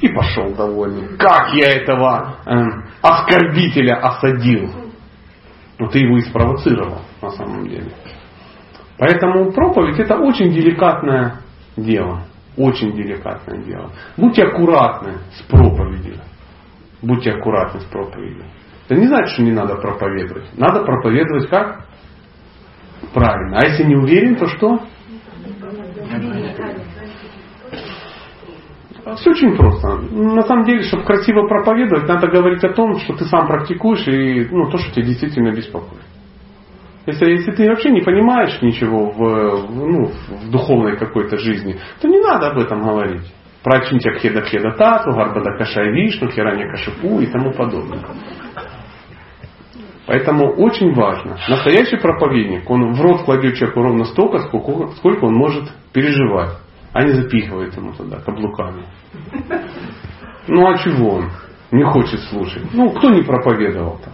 И пошел довольный. Как я этого э, оскорбителя осадил. Но ты его и спровоцировал на самом деле. Поэтому проповедь это очень деликатное дело. Очень деликатное дело. Будьте аккуратны с проповедью. Будьте аккуратны с проповедью. Это не значит, что не надо проповедовать. Надо проповедовать как? Правильно. А если не уверен, то что? Все очень просто. На самом деле, чтобы красиво проповедовать, надо говорить о том, что ты сам практикуешь и ну, то, что тебя действительно беспокоит. Если, если ты вообще не понимаешь ничего в, ну, в духовной какой-то жизни, то не надо об этом говорить. Про Чинтя Кхеда Кхеда Тату, Гарбада Кашай Вишну, Хирани Кашипу и тому подобное. Поэтому очень важно. Настоящий проповедник, он в рот кладет человеку ровно столько, сколько, сколько он может переживать, а не запихивает ему туда каблуками. Ну а чего он не хочет слушать? Ну, кто не проповедовал-то?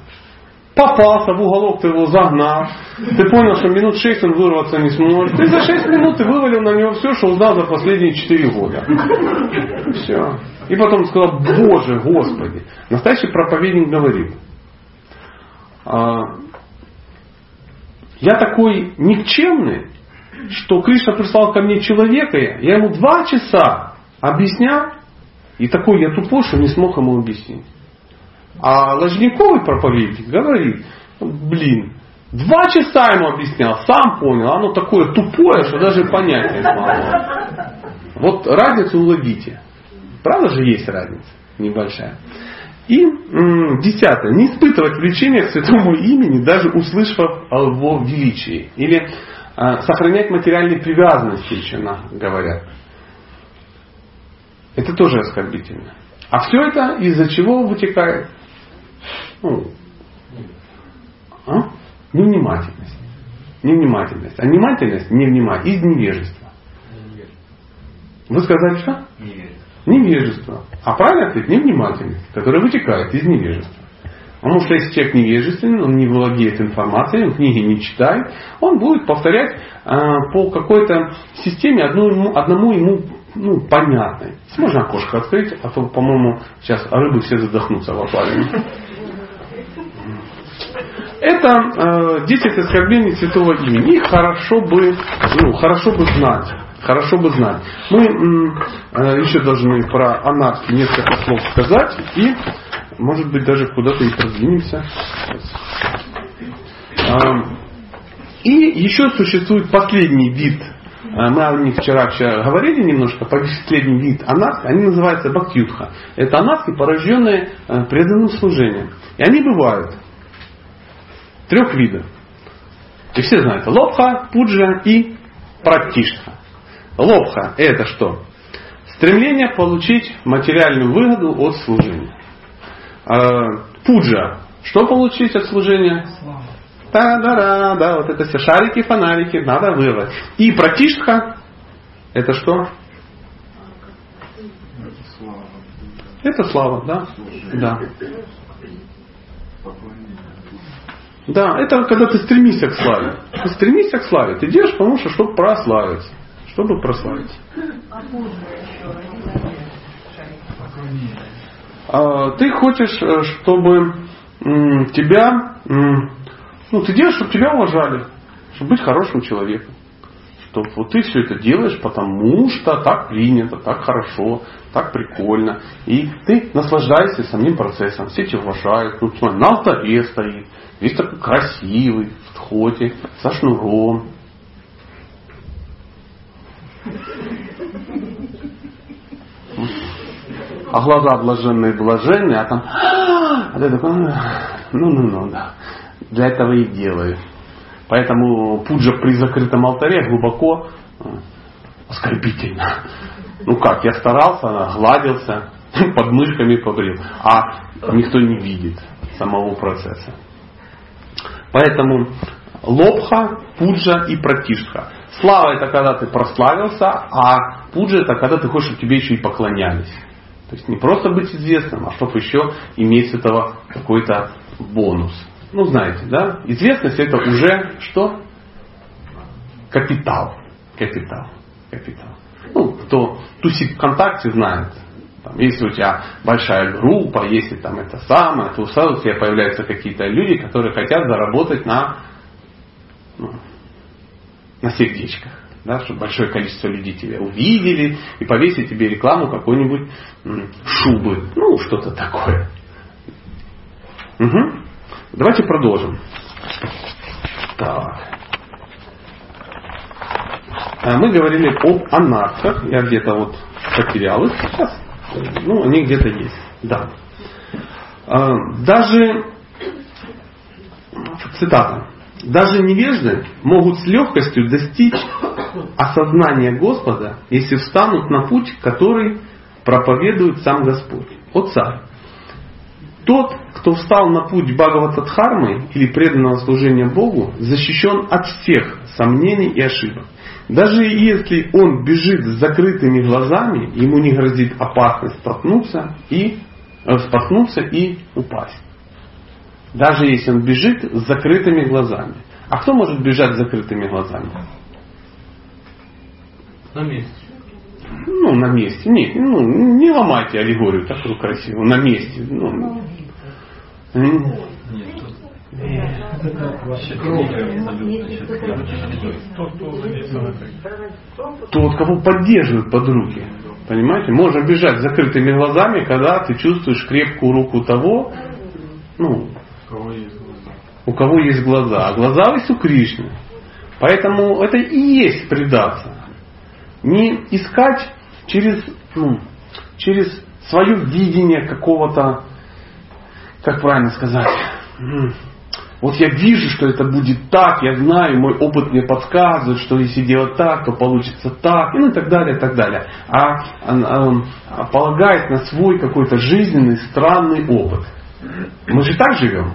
попался в уголок, ты его загнал, ты понял, что минут шесть он вырваться не сможет, ты за шесть минут ты вывалил на него все, что узнал за последние четыре года. Все. И потом сказал, Боже, Господи. Настоящий проповедник говорит, «А, я такой никчемный, что Кришна прислал ко мне человека, я ему два часа объяснял, и такой я тупой, что не смог ему объяснить. А ложниковый проповедник говорит, блин, два часа ему объяснял, сам понял, оно такое тупое, что даже понять не смогу. Вот разницу уловите. Правда же есть разница небольшая. И м, десятое. Не испытывать влечения к святому имени, даже услышав о его величии. Или э, сохранять материальные привязанности, еще говорят. Это тоже оскорбительно. А все это из-за чего вытекает? Ну, а? Невнимательность. Невнимательность. А внимательность, невнимательность из невежества. Вы сказали что? Невежество. Невежество. А правильно ответ невнимательность, которая вытекает из невежества. Потому что если человек невежественный, он не владеет информацией, он книги не читает, он будет повторять э, по какой-то системе одну ему, одному ему ну, понятной. Можно окошко открыть, а то, по-моему, сейчас рыбы все задохнутся в аквариуме. Это э, 10 оскорблений святого имени. Их хорошо бы, ну, хорошо бы знать. Хорошо бы знать. Мы э, еще должны про анархию несколько слов сказать и, может быть, даже куда-то и продвинемся. Э, и еще существует последний вид э, мы о них вчера, говорили немножко, последний вид анархи, они называются бхактютха. Это анархи, порожденные э, преданным служением. И они бывают трех видов. И все знают. Лобха, пуджа и практишха. Лобха – это что? Стремление получить материальную выгоду от служения. А, пуджа – что получить от служения? Да, да, да, да, вот это все шарики, фонарики, надо вырвать. И пратишха – это что? Это слава, да? Да. Да, это когда ты стремишься к славе. Ты стремишься к славе. Ты делаешь, потому что чтобы прославиться. Чтобы прославиться. А, ты хочешь, э, чтобы тебя, ну, ты делаешь, чтобы тебя уважали, чтобы быть хорошим человеком. Что вот ты все это делаешь, потому что так принято, так хорошо, так прикольно. И ты наслаждаешься самим процессом. Все тебя уважают. Ну, смотри, на алтаре стоит. Весь такой красивый, в тхоте, со шнуром. А глаза блаженные блаженные, а там, а ты такой, ну, ну, ну, да. Для этого и делаю. Поэтому пуджа при закрытом алтаре глубоко э, оскорбительно. Ну как, я старался, гладился, под мышками побрил, а никто не видит самого процесса. Поэтому лобха, пуджа и пратишха. Слава это когда ты прославился, а пуджа это когда ты хочешь, чтобы тебе еще и поклонялись. То есть не просто быть известным, а чтобы еще иметь с этого какой-то бонус. Ну, знаете, да? Известность это уже что? Капитал. Капитал. Капитал. Ну, кто тусит ВКонтакте, знает. Там, если у тебя большая группа, если там это самое, то сразу у тебя появляются какие-то люди, которые хотят заработать на, ну, на сердечках. Да, чтобы большое количество людей тебя увидели и повесить тебе рекламу какой-нибудь шубы. Ну, что-то такое. Угу. Давайте продолжим. Так. А мы говорили об анархах. Я где-то вот потерял их сейчас. Ну, они где-то есть. Да. А, даже, цитата, даже невежды могут с легкостью достичь осознания Господа, если встанут на путь, который проповедует сам Господь. О царь! Тот, кто встал на путь Бхагаватадхармы или преданного служения Богу, защищен от всех сомнений и ошибок. Даже если он бежит с закрытыми глазами, ему не грозит опасность споткнуться и, э, споткнуться и упасть. Даже если он бежит с закрытыми глазами. А кто может бежать с закрытыми глазами? На месте. Ну, на месте. Нет, ну, не ломайте аллегорию такую красивую. На месте. Ну, Нет, тот, кого поддерживают под руки. Понимаете? Можно бежать с закрытыми глазами, когда ты чувствуешь крепкую руку того, ну, у кого есть глаза. А глаза есть у Кришны. Поэтому это и есть предаться. Не искать через, ну, через свое видение какого-то, как правильно сказать, вот я вижу, что это будет так, я знаю, мой опыт мне подсказывает, что если делать так, то получится так, ну и так далее, и так далее. А, а, а полагает на свой какой-то жизненный странный опыт. Мы же так живем.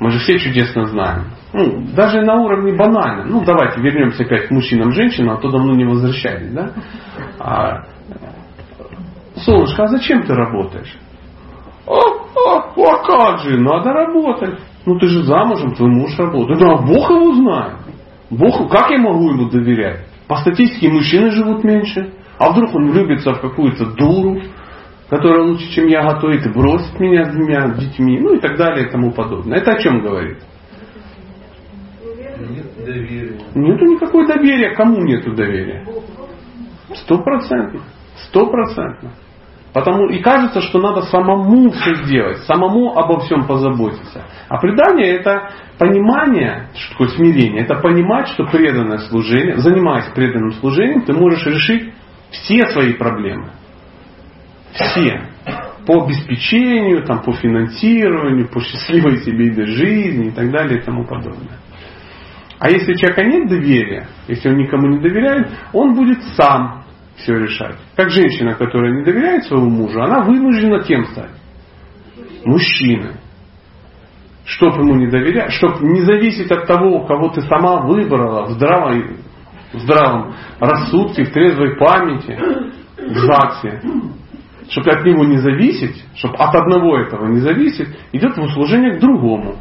Мы же все чудесно знаем. Ну, даже на уровне банально. Ну, давайте вернемся опять к мужчинам, женщинам, а то давно не возвращались, да? А, Солнышко, а зачем ты работаешь? А, а, а как же, надо работать. Ну ты же замужем, твой муж работает. Да, Бог его знает. Бог, как я могу ему доверять? По статистике мужчины живут меньше. А вдруг он влюбится в какую-то дуру, которая лучше, чем я готовит, и бросит меня с двумя детьми, ну и так далее и тому подобное. Это о чем говорит? Нет доверия. Нету никакой доверия. Кому нету доверия? Стопроцентно. Стопроцентно. Потому и кажется, что надо самому все сделать, самому обо всем позаботиться. А предание это понимание, что такое смирение, это понимать, что преданное служение, занимаясь преданным служением, ты можешь решить все свои проблемы. Все. По обеспечению, там, по финансированию, по счастливой семейной жизни и так далее и тому подобное. А если у человека нет доверия, если он никому не доверяет, он будет сам все решать. Как женщина, которая не доверяет своему мужу, она вынуждена кем стать? Мужчиной. Чтоб ему не доверять, чтобы не зависеть от того, кого ты сама выбрала в здравой, в здравом рассудке, в трезвой памяти, в ЗАГСе. Чтобы от него не зависеть, чтобы от одного этого не зависеть, идет в услужение к другому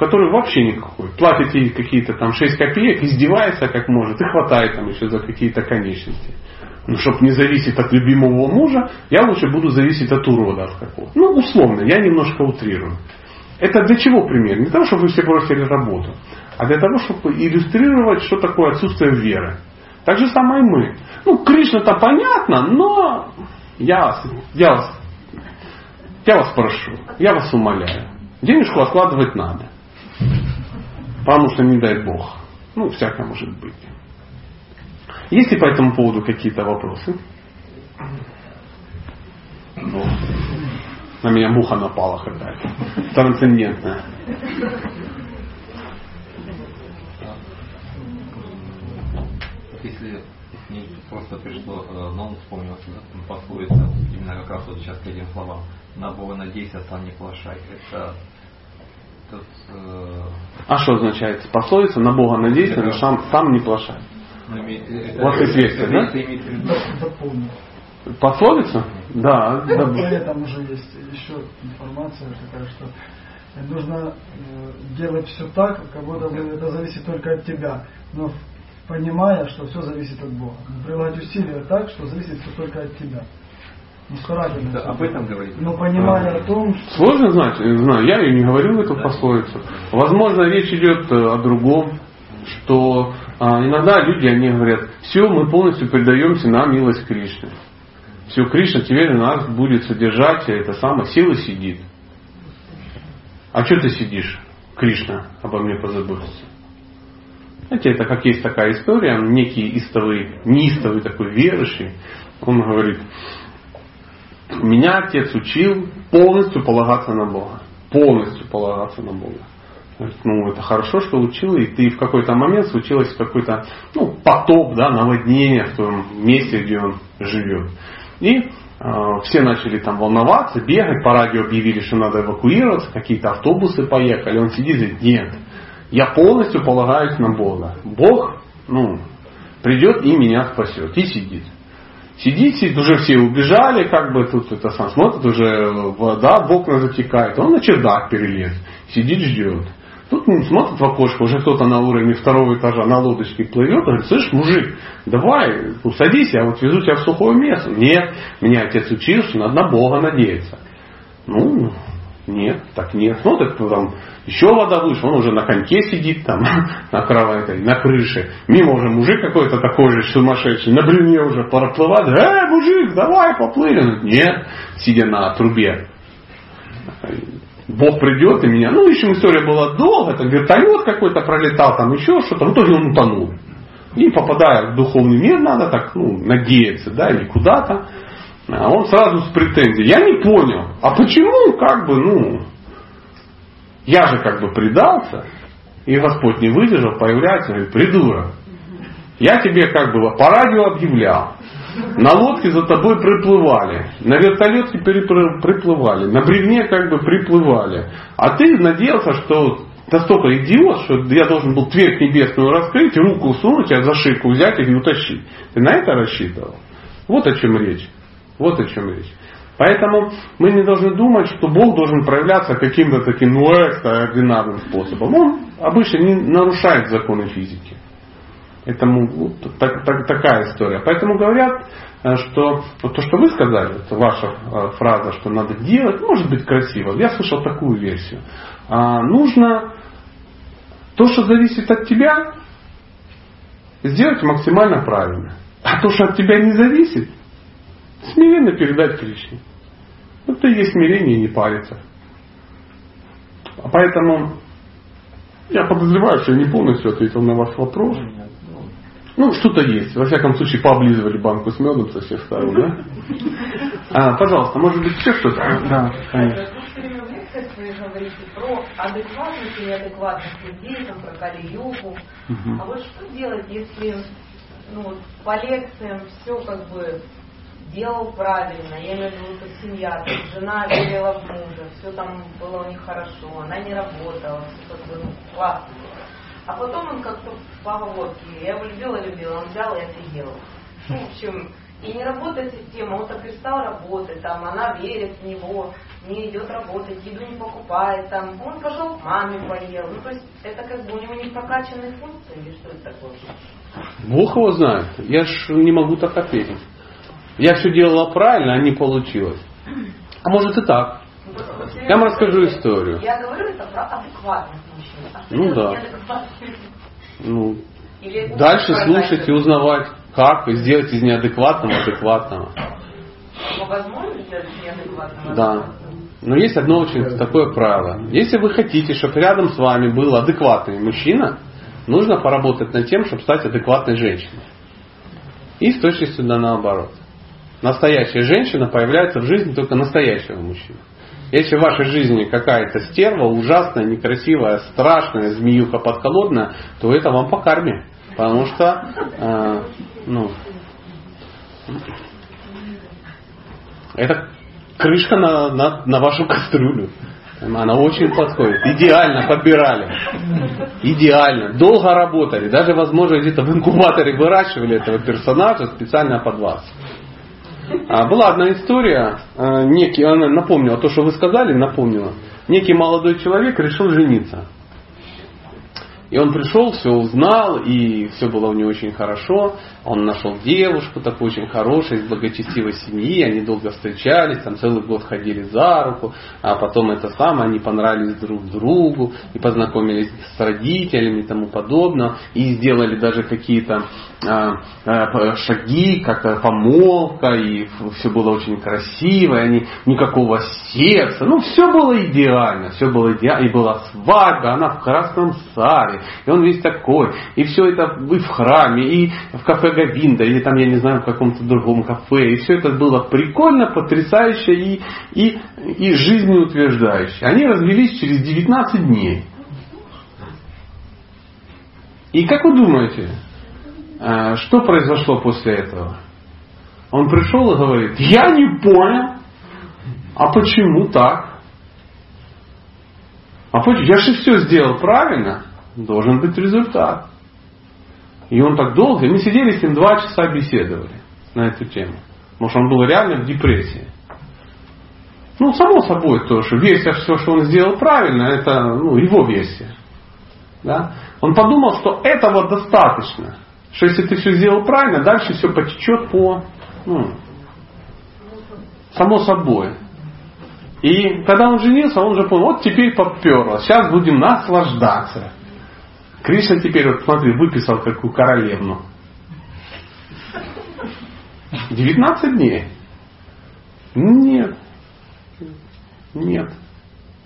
который вообще никакой. Платит ей какие-то там 6 копеек, издевается как может и хватает там еще за какие-то конечности. Ну, чтобы не зависеть от любимого мужа, я лучше буду зависеть от уродов какого Ну, условно, я немножко утрирую. Это для чего пример? Не для того, чтобы вы все бросили работу, а для того, чтобы иллюстрировать, что такое отсутствие веры. Так же самое и мы. Ну, Кришна-то понятно, но я вас, я вас, я вас прошу, я вас умоляю. Денежку откладывать надо. Потому что не дай Бог. Ну, всякое может быть. Есть ли по этому поводу какие-то вопросы? Ну, на меня муха напала какая-то. Трансцендентная. Если просто пришло э, на ум вспомнилось пословица, именно как раз вот сейчас к этим словам. На Бога надейся, а сам не плашай. Это э... А что означает пословица на Бога надейся, но сам, сам не плашай? Ну, У вас есть версия, да? Пословица? Да. да. Этом уже есть еще информация такая, что нужно э, делать все так, как будто бы это зависит только от тебя, но понимая, что все зависит от Бога. Прилагать усилия так, что зависит все только от тебя. Ну. Да, об этом говорить. Но понимая о том, что... Сложно знать, знаю, я и не говорю эту да. пословицу. Возможно, речь идет э, о другом, что а, иногда люди, они говорят, все, мы полностью предаемся на милость Кришны. Все, Кришна теперь у нас будет содержать, а это самое, сила сидит. А что ты сидишь, Кришна, обо мне позаботиться? Знаете, это как есть такая история, некий истовый, неистовый такой верующий, он говорит, меня отец учил полностью полагаться на Бога. Полностью полагаться на Бога. Ну, это хорошо, что учил, и ты в какой-то момент случилось какой-то ну, потоп, да, наводнение в том месте, где он живет. И э, все начали там волноваться, бегать, по радио объявили, что надо эвакуироваться, какие-то автобусы поехали. Он сидит и говорит, нет, я полностью полагаюсь на Бога. Бог, ну, придет и меня спасет. И сидит. Сидит, сидит, уже все убежали, как бы тут это сам смотрит, уже вода в окна затекает. Он на чердак перелез, сидит, ждет. Тут смотрит в окошко, уже кто-то на уровне второго этажа на лодочке плывет, говорит, слышь, мужик, давай, усадись, я вот везу тебя в сухое место. Нет, меня отец учил, что надо на Бога надеяться. Ну, нет, так нет. Смотрит, там еще вода вышла, он уже на коньке сидит там, на кровати, на крыше. Мимо уже мужик какой-то такой же сумасшедший, на блине уже проплывает. Эй, мужик, давай поплыли. Нет, сидя на трубе. Бог придет и меня. Ну, общем, история была долго. Это вертолет какой-то пролетал, там еще что-то. В итоге он утонул. И попадая в духовный мир, надо так, ну, надеяться, да, или куда-то. А он сразу с претензией. Я не понял. А почему, как бы, ну, я же как бы предался, и Господь не выдержал, появляется, говорит, придурок. Я тебе как бы по радио объявлял, На лодке за тобой приплывали. На вертолете приплывали. На бревне как бы приплывали. А ты надеялся, что настолько идиот, что я должен был дверь небесную раскрыть, руку сунуть, тебя за шейку взять и утащить. Ты на это рассчитывал? Вот о чем речь. Вот о чем речь. Поэтому мы не должны думать, что Бог должен проявляться каким-то таким ну, экстраординарным способом. Он обычно не нарушает законы физики. Это вот, так, так, такая история. Поэтому говорят, э, что вот то, что вы сказали, это ваша э, фраза, что надо делать, может быть красиво. Я слышал такую версию. А, нужно то, что зависит от тебя, сделать максимально правильно. А то, что от тебя не зависит, смиренно передать Кришне. Это и есть смирение и не париться. А поэтому я подозреваю, что я не полностью ответил на ваш вопрос. Ну, что-то есть. Во всяком случае, пооблизывали банку с медом со всех сторон, да? А, пожалуйста, может быть, еще что-то? Да, конечно. Вы говорите про адекватность и неадекватность людей, там, про Кали-югу. А вот что делать, если ну, по лекциям все как бы делал правильно, я имею в виду, как семья, то жена верила в мужа, все там было у них хорошо, она не работала, все как бы ну, классно А потом он как-то в поговорке, я его любила, любила, он взял и офигел. В общем, и не работает система, он так перестал работать, там, она верит в него, не идет работать, еду не покупает, там, он пошел к маме поел. Ну, то есть это как бы у него не прокачанные функции или что это такое? Бог его знает. Я ж не могу так ответить. Я все делала правильно, а не получилось. А может и так. Я вам расскажу историю. Я говорю это про адекватных мужчин. А ну да. Ну, дальше слушать и узнавать, как и сделать из неадекватного адекватного. Но возможно сделать неадекватного? Да. Но есть одно очень такое правило. Если вы хотите, чтобы рядом с вами был адекватный мужчина, нужно поработать над тем, чтобы стать адекватной женщиной. И с точностью да наоборот. Настоящая женщина появляется в жизни только настоящего мужчины. Если в вашей жизни какая-то стерва, ужасная, некрасивая, страшная, змеюха подколодная, то это вам по карме. Потому что, э, ну, это крышка на, на, на вашу кастрюлю. Она очень подходит. Идеально подбирали. Идеально. Долго работали. Даже, возможно, где-то в инкубаторе выращивали этого персонажа специально под вас. А, была одна история, а, некий, она напомнила то, что вы сказали, напомнила. Некий молодой человек решил жениться. И он пришел, все узнал, и все было у него очень хорошо. Он нашел девушку такую очень хорошую, из благочестивой семьи, они долго встречались, там целый год ходили за руку, а потом это самое, они понравились друг другу, и познакомились с родителями и тому подобное, и сделали даже какие-то а, а, шаги, как помолвка, и все было очень красиво, и они никакого сердца, ну все было идеально, все было идеально, и была свадьба, она в красном саре, и он весь такой, и все это и в храме, и в кафе Гавинда, или там, я не знаю, в каком-то другом кафе. И все это было прикольно, потрясающе и, и, и жизнеутверждающе. Они развелись через 19 дней. И как вы думаете, э, что произошло после этого? Он пришел и говорит, я не понял, а почему так? А почему? Я же все сделал правильно, должен быть результат. И он так долго, мы сидели с ним два часа беседовали на эту тему. Потому что он был реально в депрессии. Ну, само собой, то, что версия, все, что он сделал правильно, это ну, его версия. Да? Он подумал, что этого достаточно. Что если ты все сделал правильно, дальше все потечет по, ну, само собой. И когда он женился, он уже понял, вот теперь поперло, сейчас будем наслаждаться. Кришна теперь, вот смотри, выписал какую королевну. 19 дней. Нет. Нет.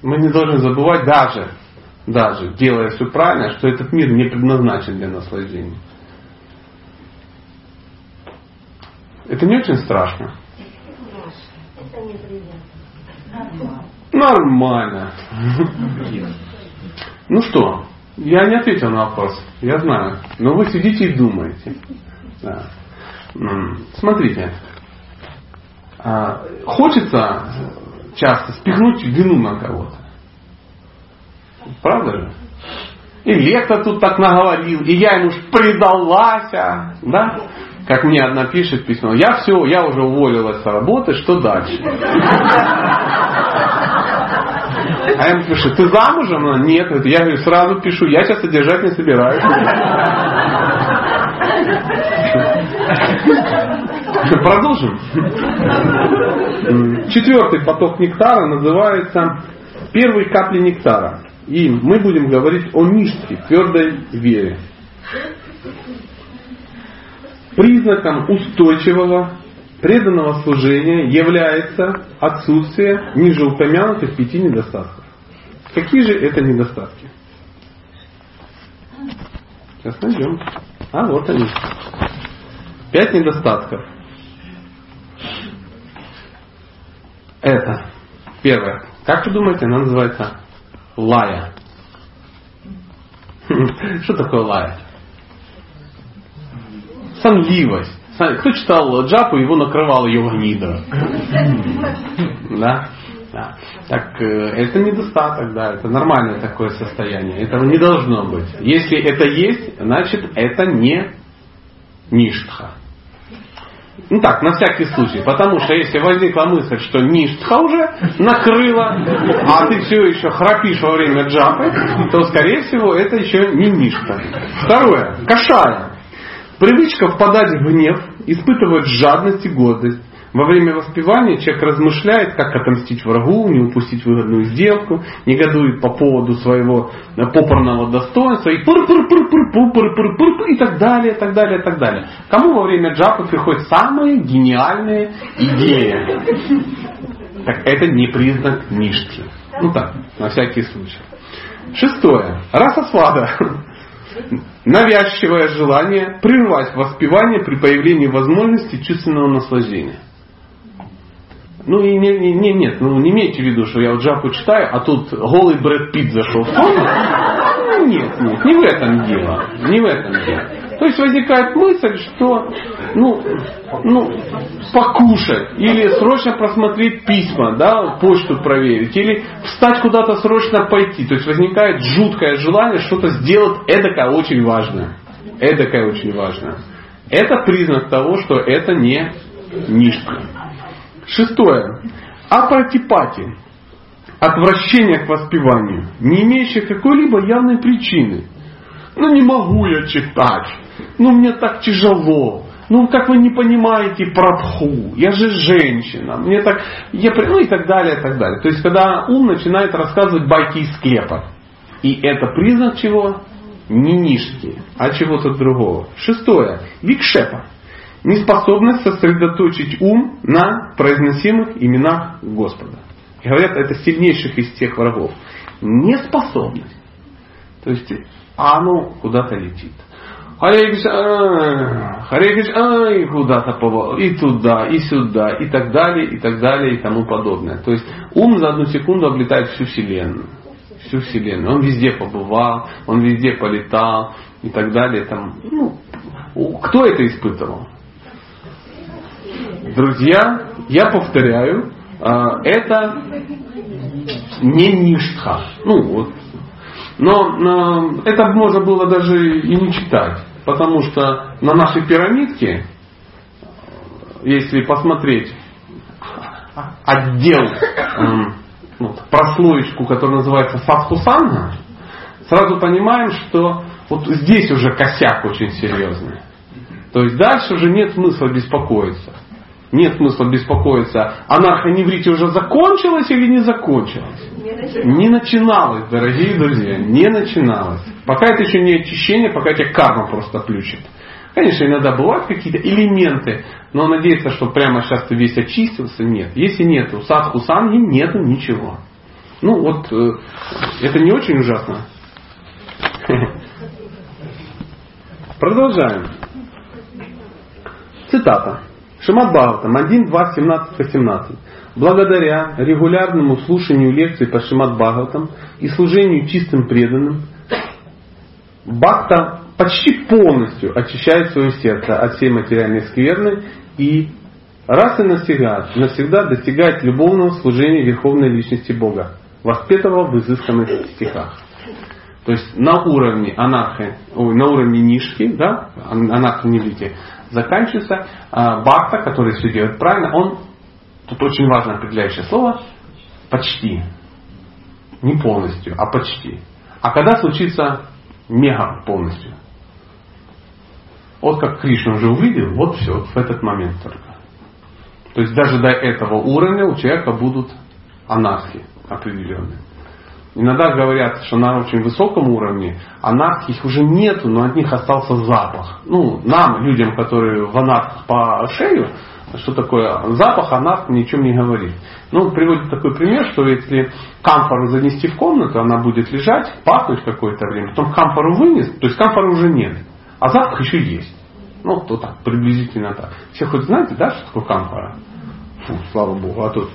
Мы не должны забывать даже, даже делая все правильно, что этот мир не предназначен для наслаждения. Это не очень страшно. Нормально. Ну что, я не ответил на вопрос, я знаю. Но вы сидите и думаете. Да. Смотрите, а, хочется часто спихнуть вину на кого-то. Правда же? И лектор тут так наговорил, и я ему ж предалась, да? Как мне одна пишет письмо, я все, я уже уволилась с работы, что дальше? А я ему пишу, ты замужем? Она, нет. Я говорю, сразу пишу, я тебя содержать не собираюсь. Продолжим. Четвертый поток нектара называется первые капли нектара. И мы будем говорить о ништке, твердой вере. Признаком устойчивого преданного служения является отсутствие ниже упомянутых пяти недостатков. Какие же это недостатки? Сейчас найдем. А вот они. Пять недостатков. Это. Первое. Как вы думаете, она называется лая? Что такое лая? Сонливость. Кто читал Джапу, его накрывал Йогнида. Да? Да. Так это недостаток, да, это нормальное такое состояние. Этого не должно быть. Если это есть, значит это не ништха. Ну так, на всякий случай. Потому что если возникла мысль, что ништха уже накрыла, а ты все еще храпишь во время джапы, то скорее всего это еще не ништха. Второе. Кашая. Привычка впадать в гнев, испытывать жадность и гордость. Во время воспевания человек размышляет, как отомстить врагу, не упустить выгодную сделку, негодует по поводу своего попорного достоинства и пыр и так далее, так далее, так далее. Кому во время джапы приходят самые гениальные идеи? Так это не признак ништхи. Ну так, на всякий случай. Шестое. Раса свада навязчивое желание прервать воспевание при появлении возможности чувственного наслаждения. Ну и не, не, не, нет, ну не имейте в виду, что я вот Джапу читаю, а тут голый Брэд Питт зашел в комнату. Ну, нет, нет, не в этом дело. Не в этом дело. То есть возникает мысль, что ну, ну, покушать, или срочно просмотреть письма, да, почту проверить, или встать куда-то срочно пойти. То есть возникает жуткое желание что-то сделать эдакое очень важное. Эдакое очень важное. Это признак того, что это не нишка. Шестое. Апатипати. Отвращение к воспеванию, не имеющее какой-либо явной причины. Ну не могу я читать. Ну мне так тяжело. Ну как вы не понимаете прабху, я же женщина, мне так, я, ну и так далее, и так далее. То есть когда ум начинает рассказывать байки из склепа. И это признак чего? Не нишки, а чего-то другого. Шестое. Викшепа неспособность сосредоточить ум на произносимых именах Господа. Говорят, это сильнейших из тех врагов. Неспособность. То есть а оно куда-то летит. Харе Кришна, Харе Кришна, и куда-то и туда, и сюда, и так далее, и так далее, и тому подобное. То есть ум за одну секунду облетает всю Вселенную. Всю Вселенную. Он везде побывал, он везде полетал, и так далее. Там, ну, кто это испытывал? Друзья, я повторяю, а, это не ништха. Ну, вот. Но это можно было даже и не читать, потому что на нашей пирамидке, если посмотреть отдел, ну, прослоечку, которая называется Садхусанга, сразу понимаем, что вот здесь уже косяк очень серьезный. То есть дальше уже нет смысла беспокоиться нет смысла беспокоиться, анархоневрите уже закончилось или не закончилось? Не начиналось, дорогие друзья, не начиналось. Пока это еще не очищение, пока тебя карма просто плющит. Конечно, иногда бывают какие-то элементы, но надеяться, что прямо сейчас ты весь очистился, нет. Если нету садху санги, нету ничего. Ну вот, э, это не очень ужасно. Продолжаем. Цитата. Шимат Бхагаватам 1, 2, 17, 18. Благодаря регулярному слушанию лекций по Шимат Бхагаватам и служению чистым преданным, Бхакта почти полностью очищает свое сердце от всей материальной скверны и раз и навсегда, навсегда достигает любовного служения Верховной Личности Бога, воспетого в изысканных стихах. То есть на уровне анархи, ой, на уровне нишки, да, анархи заканчивается а, бхакта, который все делает правильно, он, тут очень важно определяющее слово, почти. Не полностью, а почти. А когда случится мега полностью? Вот как Кришна уже увидел, вот все, вот в этот момент только. То есть даже до этого уровня у человека будут анархи определенные. Иногда говорят, что на очень высоком уровне анархи их уже нету, но от них остался запах. Ну, нам, людям, которые в анархах по шею, что такое запах, анарх ни о чем не говорит. Ну, приводит такой пример, что если камфору занести в комнату, она будет лежать, пахнуть какое-то время, потом камфору вынес, то есть камфоры уже нет, а запах еще есть. Ну, то так, приблизительно так. Все хоть знаете, да, что такое камфора? Фу, слава Богу, а тут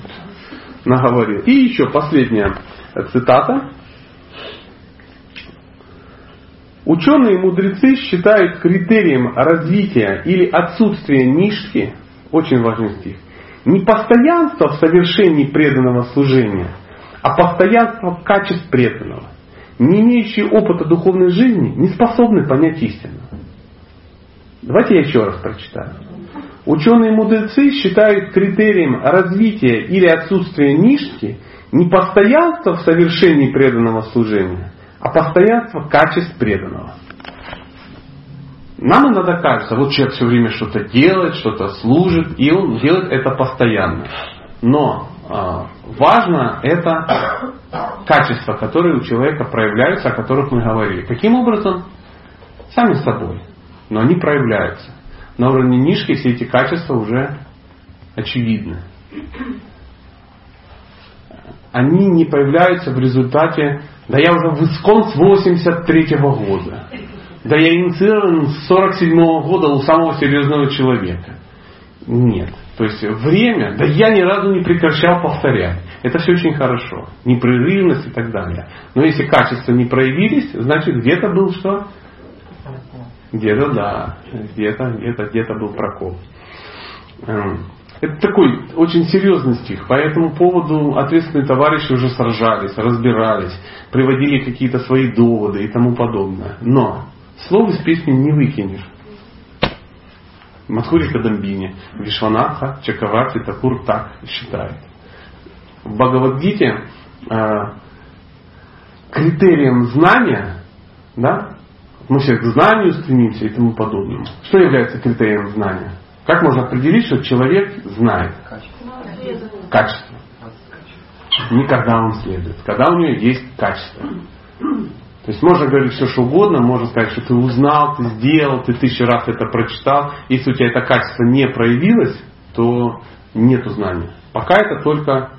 наговорил. И еще последняя цитата. Ученые и мудрецы считают критерием развития или отсутствия нишки, очень важный стих, не постоянство в совершении преданного служения, а постоянство качеств преданного. Не имеющие опыта духовной жизни не способны понять истину. Давайте я еще раз прочитаю. Ученые мудрецы считают критерием развития или отсутствия нишки не постоянство в совершении преданного служения, а постоянство качеств преданного. Нам иногда кажется, вот человек все время что-то делает, что-то служит, и он делает это постоянно. Но э, важно это качества, которые у человека проявляются, о которых мы говорили. Каким образом? Сами собой. Но они проявляются. На уровне нишки все эти качества уже очевидны они не появляются в результате, да я уже в ИСКОН с 83 года, да я инициирован с 47 года у самого серьезного человека. Нет. То есть время, да я ни разу не прекращал повторять. Это все очень хорошо. Непрерывность и так далее. Но если качества не проявились, значит где-то был что? Где-то да. Где-то, где-то, где-то был прокол. Это такой очень серьезный стих. По этому поводу ответственные товарищи уже сражались, разбирались, приводили какие-то свои доводы и тому подобное. Но слово из песни не выкинешь. Мадхури Кадамбини, Вишванатха, Чакаварти Такур так считает. В Бхагавадгите э, критерием знания, да, мы все к знанию стремимся и тому подобному. Что является критерием знания? Как можно определить, что человек знает качество? Никогда он следует. Когда у него есть качество. То есть можно говорить все, что угодно, можно сказать, что ты узнал, ты сделал, ты тысячу раз это прочитал. Если у тебя это качество не проявилось, то нет знания. Пока это только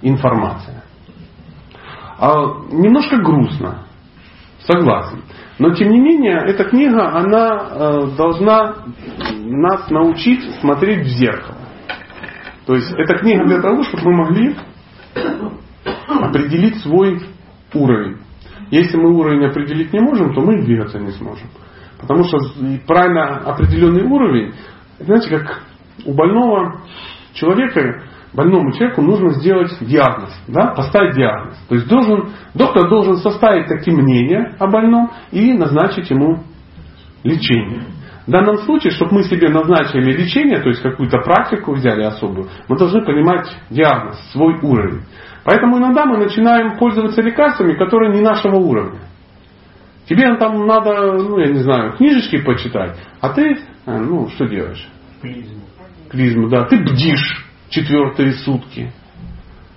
информация. А немножко грустно, согласен. Но тем не менее, эта книга, она э, должна нас научить смотреть в зеркало. То есть эта книга для того, чтобы мы могли определить свой уровень. Если мы уровень определить не можем, то мы двигаться не сможем. Потому что правильно определенный уровень, знаете, как у больного человека больному человеку нужно сделать диагноз, да, поставить диагноз. То есть должен, доктор должен составить такие мнения о больном и назначить ему лечение. В данном случае, чтобы мы себе назначили лечение, то есть какую-то практику взяли особую, мы должны понимать диагноз, свой уровень. Поэтому иногда мы начинаем пользоваться лекарствами, которые не нашего уровня. Тебе там надо, ну я не знаю, книжечки почитать, а ты, э, ну что делаешь? Клизму. Клизму, да. Ты бдишь четвертые сутки.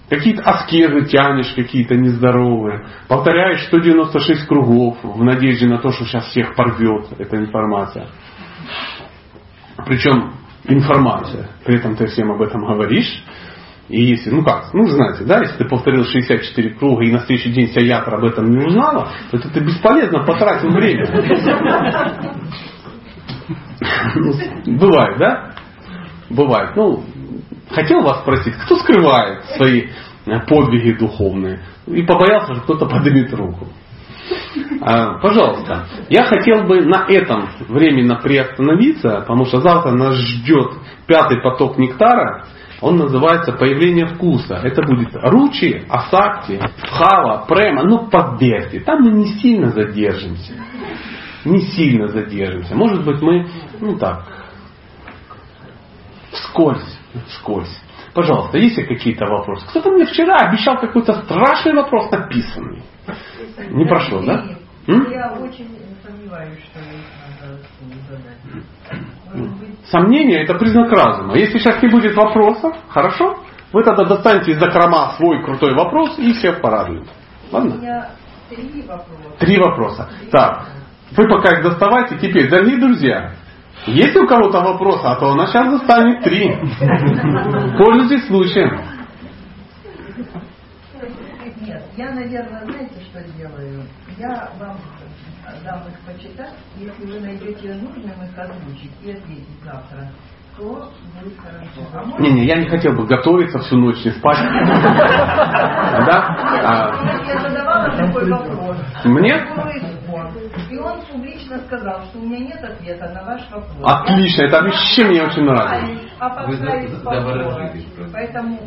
Какие-то аскезы тянешь, какие-то нездоровые. Повторяешь 196 кругов в надежде на то, что сейчас всех порвет эта информация. Причем информация. При этом ты всем об этом говоришь. И если, ну как, ну знаете, да, если ты повторил 64 круга и на следующий день вся ятра об этом не узнала, то это ты бесполезно потратил время. Бывает, да? Бывает. Ну, хотел вас спросить, кто скрывает свои э, подвиги духовные? И побоялся, что кто-то поднимет руку. А, пожалуйста, я хотел бы на этом временно приостановиться, потому что завтра нас ждет пятый поток нектара. Он называется «Появление вкуса». Это будет ручи, асакти, хава, према. Ну, поверьте, там мы не сильно задержимся. Не сильно задержимся. Может быть, мы, ну так, вскользь, вскользь. Пожалуйста, есть ли какие-то вопросы? Кто-то мне вчера обещал какой-то страшный вопрос написанный. Не прошло, да? Я очень сомневаюсь, что. Сомнение это признак разума. Если сейчас не будет вопросов, хорошо, вы тогда достаньте из закрома свой крутой вопрос и всех порадуете. Ладно? У меня три вопроса. Три вопроса. Так, вы пока их доставайте. Теперь, дорогие друзья, есть у кого-то вопросы, а то она сейчас достанет три. Пользуйтесь случаем. Нет, я, наверное, знаете, что сделаю? Я вам дам их почитать. Если вы найдете нужным их озвучить и ответить завтра, то будет хорошо. А не, не, я не хотел бы готовиться всю ночь не спать. Да? Я задавала такой вопрос. Мне? И он публично сказал, что у меня нет ответа на ваш вопрос. Отлично, это вообще мне очень нравится. А поставить Поэтому...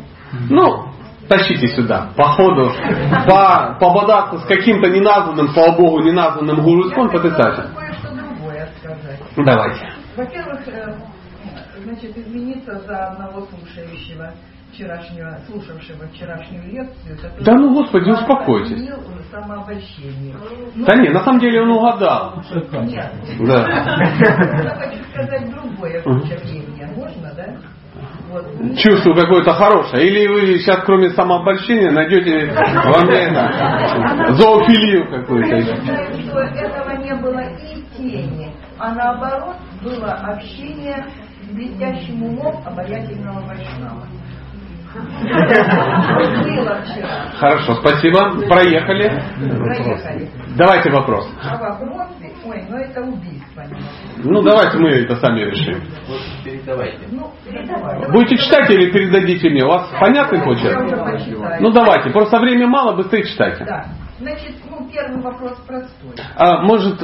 Ну, тащите сюда. По ходу, по, пободаться с каким-то неназванным, слава богу, неназванным гуруском, потрясающе. Кое-что другое сказать. Давайте. Во-первых, значит, извиниться за одного слушающего вчерашнего, слушавшего вчерашнюю лекцию. Да ну господи, успокойтесь. самообольщение. Ну, да нет, на самом деле он угадал. Нет. Да. Я хочу сказать другое впечатление. Можно, да? Вот. Чувствую какое-то хорошее. Или вы сейчас, кроме самообольщения, найдете во мне это, зоофилию какую-то. Я считаю, что этого не было и тени, а наоборот было общение с блестящим умом обаятельного вайшнава. Хорошо, спасибо. Проехали. Проехали. Давайте вопрос. А вопросы? Ой, ну это убийство. Ну давайте мы это сами решим. Передавайте. Ну, передавайте. Будете читать или передадите мне? У вас понятный почерк? Ну давайте, просто времени мало, быстрее читайте. Да. Значит, ну первый вопрос простой. А, может,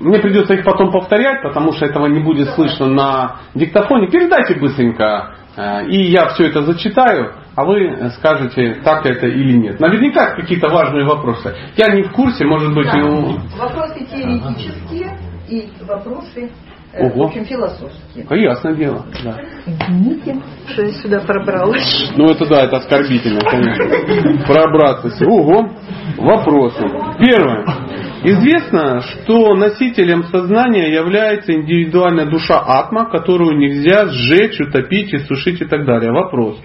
мне придется их потом повторять, потому что этого не будет слышно на диктофоне. Передайте быстренько и я все это зачитаю, а вы скажете, так это или нет. Наверняка какие-то важные вопросы. Я не в курсе, может быть, да. и у... Вопросы теоретические и вопросы э, Ого. в общем, философские. А ясное дело, да. Извините, что я сюда пробралась. Ну это да, это оскорбительно, конечно. Пробраться. Ого. Вопросы. Первое. Известно, что носителем сознания является индивидуальная душа атма, которую нельзя сжечь, утопить, иссушить и так далее. Вопрос.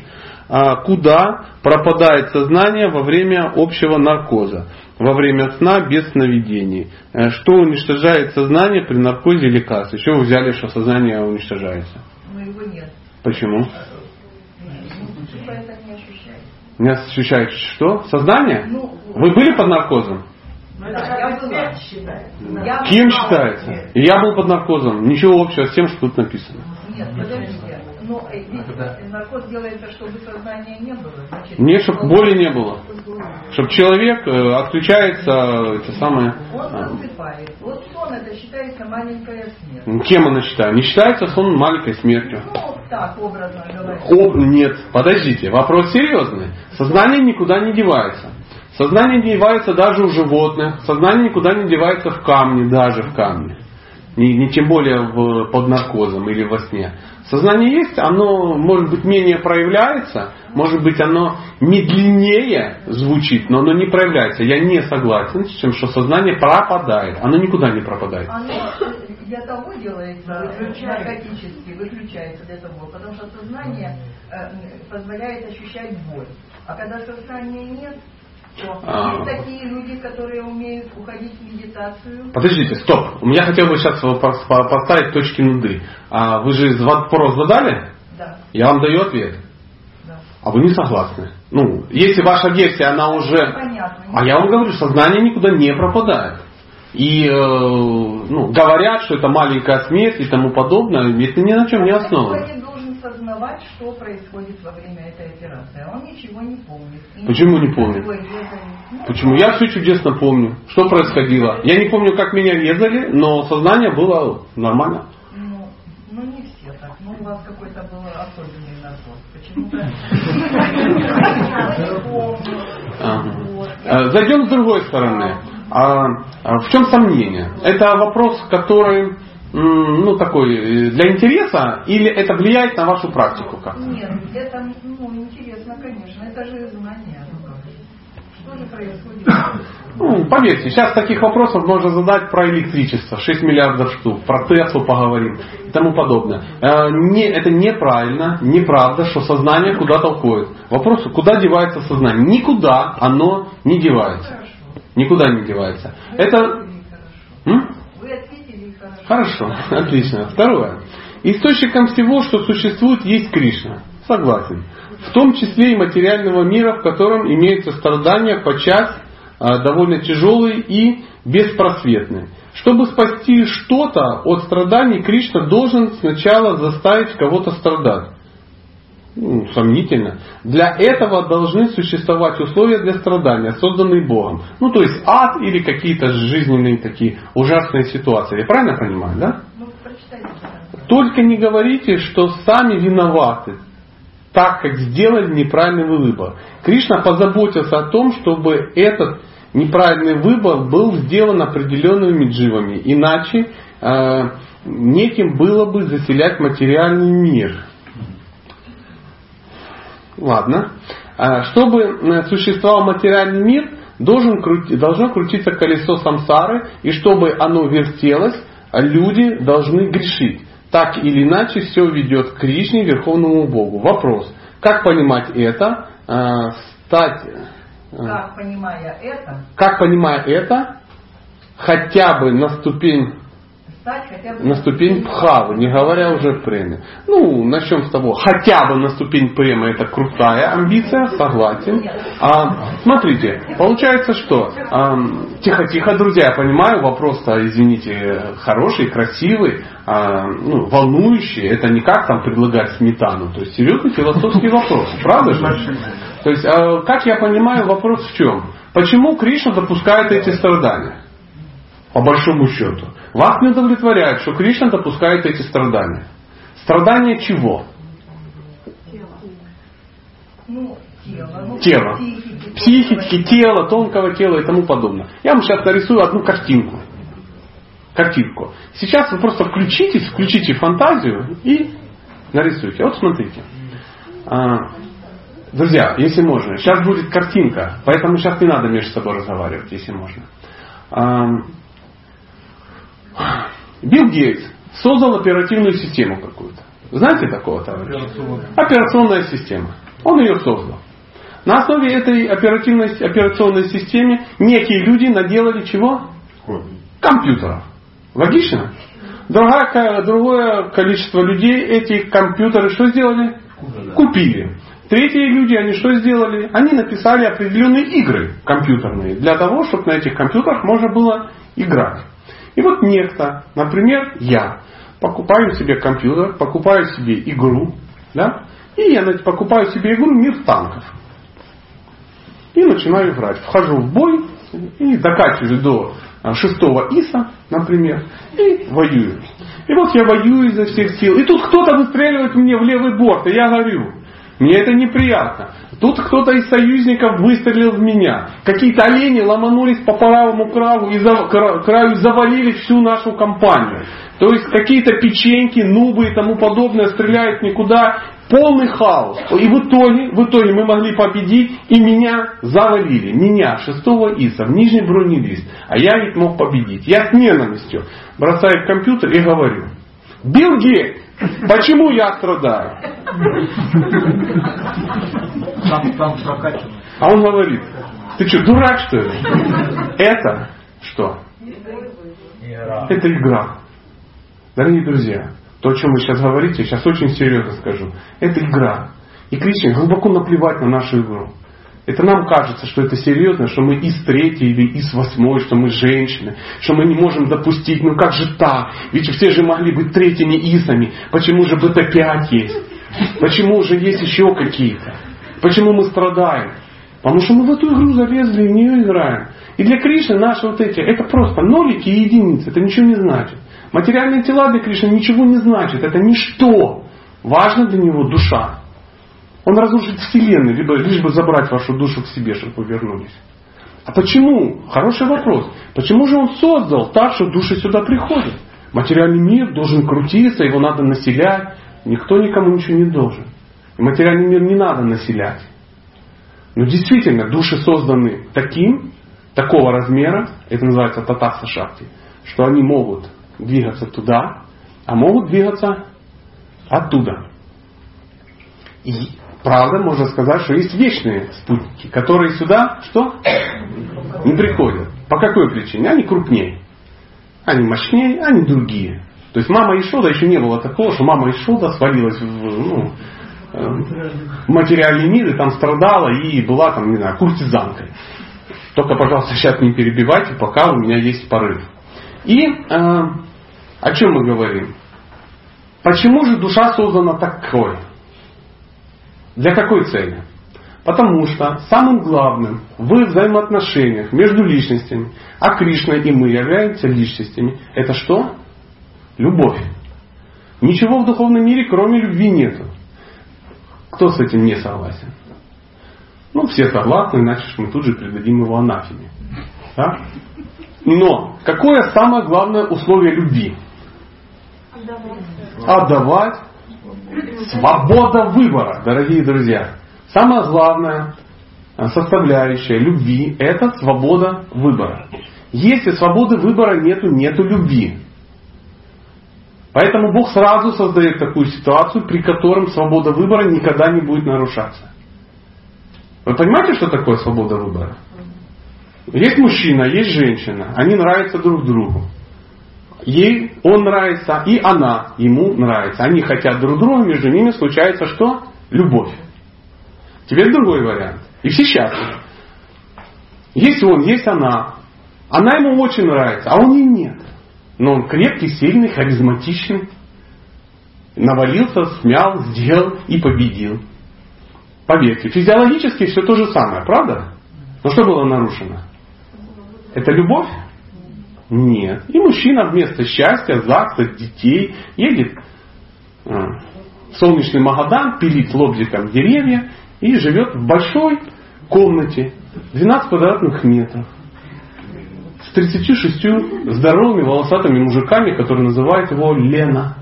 А куда пропадает сознание во время общего наркоза, во время сна без сновидений? Э, что уничтожает сознание при наркозе лекарств? Еще вы взяли, что сознание уничтожается? Но его нет. Почему? Ну, ощущает. Не ощущает что? Сознание? Ну, Вы были под наркозом? Да, я была. Я Кем была. считается? И я был под наркозом. Ничего общего с тем, что тут написано. Нет, подождите. Но э, ведь наркоз делается, чтобы сознания не было. Значит, Нет, чтобы боли не было. Чтобы человек э, отключается, эти самые... Он а, засыпает. Вот сон это считается маленькая смерть. Кем она считает? Не считается сон маленькой смертью. Ну, так, образно говоря. О, нет, подождите, вопрос серьезный. Сознание никуда не девается. Сознание не девается даже у животных. Сознание никуда не девается в камне, даже в камне. Не, не тем более в, под наркозом или во сне. Сознание есть, оно может быть менее проявляется, может быть оно медленнее звучит, но оно не проявляется. Я не согласен с тем, что сознание пропадает. Оно никуда не пропадает. Оно для того делается, наркотически выключается для того, потому что сознание э, позволяет ощущать боль. А когда сознания нет, А. есть такие люди, которые умеют уходить в медитацию. Подождите, стоп. Я хотел бы сейчас поставить точки над «и». А вы же вопрос задали? Да, Я вам даю ответ. да. А вы не согласны. Ну, если ваша версия, она уже... Понятно. А я вам говорю, сознание никуда не пропадает. И э, ну, говорят, что это маленькая смерть и тому подобное, это ни на чем не основано. Никто не должен сознавать, описать, что происходит во время этой операции. А он ничего не помнит. И Почему не помнит? Ну, Почему? Я все чудесно помню. Что происходило? Я не помню, как меня резали, но сознание было нормально. Ну, ну не все так. Ну у вас какой-то был особенный набор. Почему-то. Э, Зайдем с другой стороны. А, а в чем сомнение? Это вопрос, который ну, такой э, для интереса или это влияет на вашу практику как? Нет, это ну, интересно, конечно. Это же знание. Ну. Что же происходит? Ну, поверьте, сейчас таких вопросов можно задать про электричество, 6 миллиардов штук, про Теслу поговорим и тому подобное. Э, не, это неправильно, неправда, что сознание куда-то уходит. Вопрос, куда девается сознание? Никуда оно не девается. Хорошо. Никуда не девается. Это... М? Хорошо, отлично. Второе. Источником всего, что существует, есть Кришна. Согласен. В том числе и материального мира, в котором имеются страдания, подчас а, довольно тяжелые и беспросветные. Чтобы спасти что-то от страданий, Кришна должен сначала заставить кого-то страдать. Ну, сомнительно. Для этого должны существовать условия для страдания, созданные Богом. Ну, то есть ад или какие-то жизненные такие ужасные ситуации. Я правильно понимаю, да? Ну. Только не говорите, что сами виноваты, так как сделали неправильный выбор. Кришна позаботился о том, чтобы этот неправильный выбор был сделан определенными дживами. Иначе э, неким было бы заселять материальный мир. Ладно. А, Чтобы э, существовал материальный мир, должен должно крутиться колесо самсары, и чтобы оно вертелось, люди должны грешить. Так или иначе, все ведет к Кришне, Верховному Богу. Вопрос, как понимать это? А, Стать, э, Как, понимая это, как понимая это, хотя бы на ступень стать хотя бы... на ступень пхавы, не говоря уже преме. Ну, начнем с того, хотя бы на ступень премы это крутая амбиция, согласен. А, смотрите, получается что? Тихо-тихо, друзья, я понимаю, вопрос-то, извините, хороший, красивый, а, ну, волнующий. Это не как там предлагать сметану. То есть серьезный философский вопрос, правда же? То есть, а, как я понимаю, вопрос в чем? Почему Кришна допускает эти страдания? По большому счету. Вас не удовлетворяет, что Кришна допускает эти страдания. Страдания чего? Ну, тело. Тело. психики, тела, тонкого тела и тому подобное. Я вам сейчас нарисую одну картинку. Картинку. Сейчас вы просто включитесь, включите фантазию и нарисуйте. Вот смотрите. А, Друзья, если можно, сейчас будет картинка, поэтому сейчас не надо между собой разговаривать, если можно. Билл Гейтс создал оперативную систему какую-то. Знаете такого товарища? Операционная система. Он ее создал. На основе этой оперативной, операционной системы некие люди наделали чего? Компьютеров. Логично? Другое, другое количество людей эти компьютеры что сделали? Купили. Третьи люди, они что сделали? Они написали определенные игры компьютерные для того, чтобы на этих компьютерах можно было играть. И вот некто, например, я, покупаю себе компьютер, покупаю себе игру, да, и я покупаю себе игру «Мир танков». И начинаю играть. Вхожу в бой и докачиваю до а, шестого ИСа, например, и воюю. И вот я воюю изо всех сил. И тут кто-то выстреливает мне в левый борт, и я горю. Мне это неприятно. Тут кто-то из союзников выстрелил в меня. Какие-то олени ломанулись по правому краю и, за, кра- краю завалили всю нашу компанию. То есть какие-то печеньки, нубы и тому подобное стреляют никуда. Полный хаос. И в итоге, в итоге мы могли победить, и меня завалили. Меня, шестого ИСа, в нижний бронелист. А я ведь мог победить. Я с ненавистью бросаю компьютер и говорю. Билл Гейтс, почему я страдаю? А он говорит, ты что, дурак что ли? Это что? Это игра. Дорогие друзья, то, о чем вы сейчас говорите, я сейчас очень серьезно скажу. Это игра. И Кришне глубоко наплевать на нашу игру. Это нам кажется, что это серьезно, что мы из третьей или из восьмой, что мы женщины, что мы не можем допустить, ну как же так? Ведь все же могли быть третьими исами. Почему же БТ-5 есть? Почему же есть еще какие-то? Почему мы страдаем? Потому что мы в эту игру залезли и в нее играем. И для Кришны наши вот эти, это просто нолики и единицы, это ничего не значит. Материальные тела для Кришны ничего не значит, это ничто. Важно для него душа. Он разрушит Вселенную, либо лишь бы забрать вашу душу к себе, чтобы вы вернулись. А почему? Хороший вопрос. Почему же он создал так, что души сюда приходят? Материальный мир должен крутиться, его надо населять. Никто никому ничего не должен. И материальный мир не надо населять. Но действительно, души созданы таким, такого размера, это называется татаса шакти, что они могут двигаться туда, а могут двигаться оттуда. И правда, можно сказать, что есть вечные спутники, которые сюда что? Не приходят. По какой причине? Они крупнее. Они мощнее, они другие. То есть мама Ишода еще не было такого, что мама Ишода свалилась в, ну, э, материальный мир и там страдала и была там, не знаю, куртизанкой. Только, пожалуйста, сейчас не перебивайте, пока у меня есть порыв. И э, о чем мы говорим? Почему же душа создана такой? Для какой цели? Потому что самым главным в взаимоотношениях между личностями, а Кришна и мы являемся личностями, это что? Любовь. Ничего в духовном мире, кроме любви, нету. Кто с этим не согласен? Ну, все согласны, иначе мы тут же придадим его анафеме. Да? Но какое самое главное условие любви? Отдавать. Свобода выбора, дорогие друзья. Самое главное составляющая любви – это свобода выбора. Если свободы выбора нету, нету любви. Поэтому Бог сразу создает такую ситуацию, при котором свобода выбора никогда не будет нарушаться. Вы понимаете, что такое свобода выбора? Есть мужчина, есть женщина, они нравятся друг другу. Ей он нравится, и она ему нравится. Они хотят друг друга, между ними случается что? Любовь. Теперь другой вариант. И счастливы. Есть он, есть она. Она ему очень нравится, а он ей нет. Но он крепкий, сильный, харизматичный. Навалился, смял, сделал и победил. Поверьте, физиологически все то же самое, правда? Но что было нарушено? Это любовь? Нет. И мужчина вместо счастья, ЗАГСа, детей едет а, в солнечный Магадан, пилит лобзиком деревья и живет в большой комнате, 12 квадратных метров, с 36 здоровыми волосатыми мужиками, которые называют его Лена.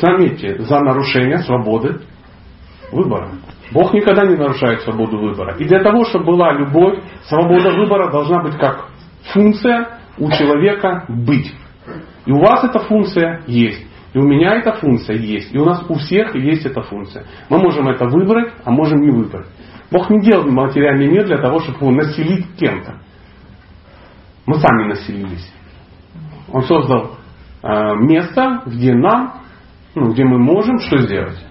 Заметьте, за нарушение свободы выбора. Бог никогда не нарушает свободу выбора. И для того, чтобы была любовь, свобода выбора должна быть как функция у человека быть. И у вас эта функция есть. И у меня эта функция есть. И у нас у всех есть эта функция. Мы можем это выбрать, а можем не выбрать. Бог не делал материальный мир для того, чтобы его населить кем-то. Мы сами населились. Он создал э, место, где нам, ну, где мы можем что сделать?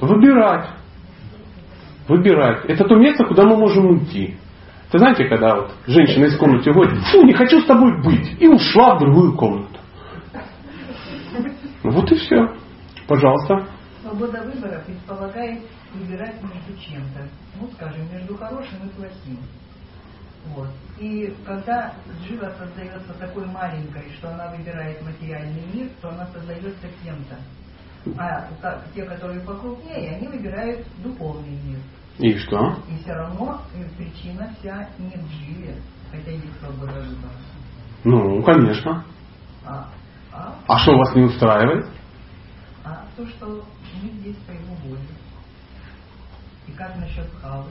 Выбирать. Выбирать. Это то место, куда мы можем уйти. Ты знаете, когда вот женщина из комнаты уходит, фу, не хочу с тобой быть, и ушла в другую комнату. Ну вот и все. Пожалуйста. Свобода выбора предполагает выбирать между чем-то. Ну, скажем, между хорошим и плохим. Вот. И когда джива создается такой маленькой, что она выбирает материальный мир, то она создается кем-то. А те, которые покрупнее, они выбирают духовный мир. И что? И все равно причина вся не в дживе, хотя есть свобода выбора. Ну, конечно. А, а, а что вас не устраивает? А то, что мы здесь по его воле. И как насчет Хавы?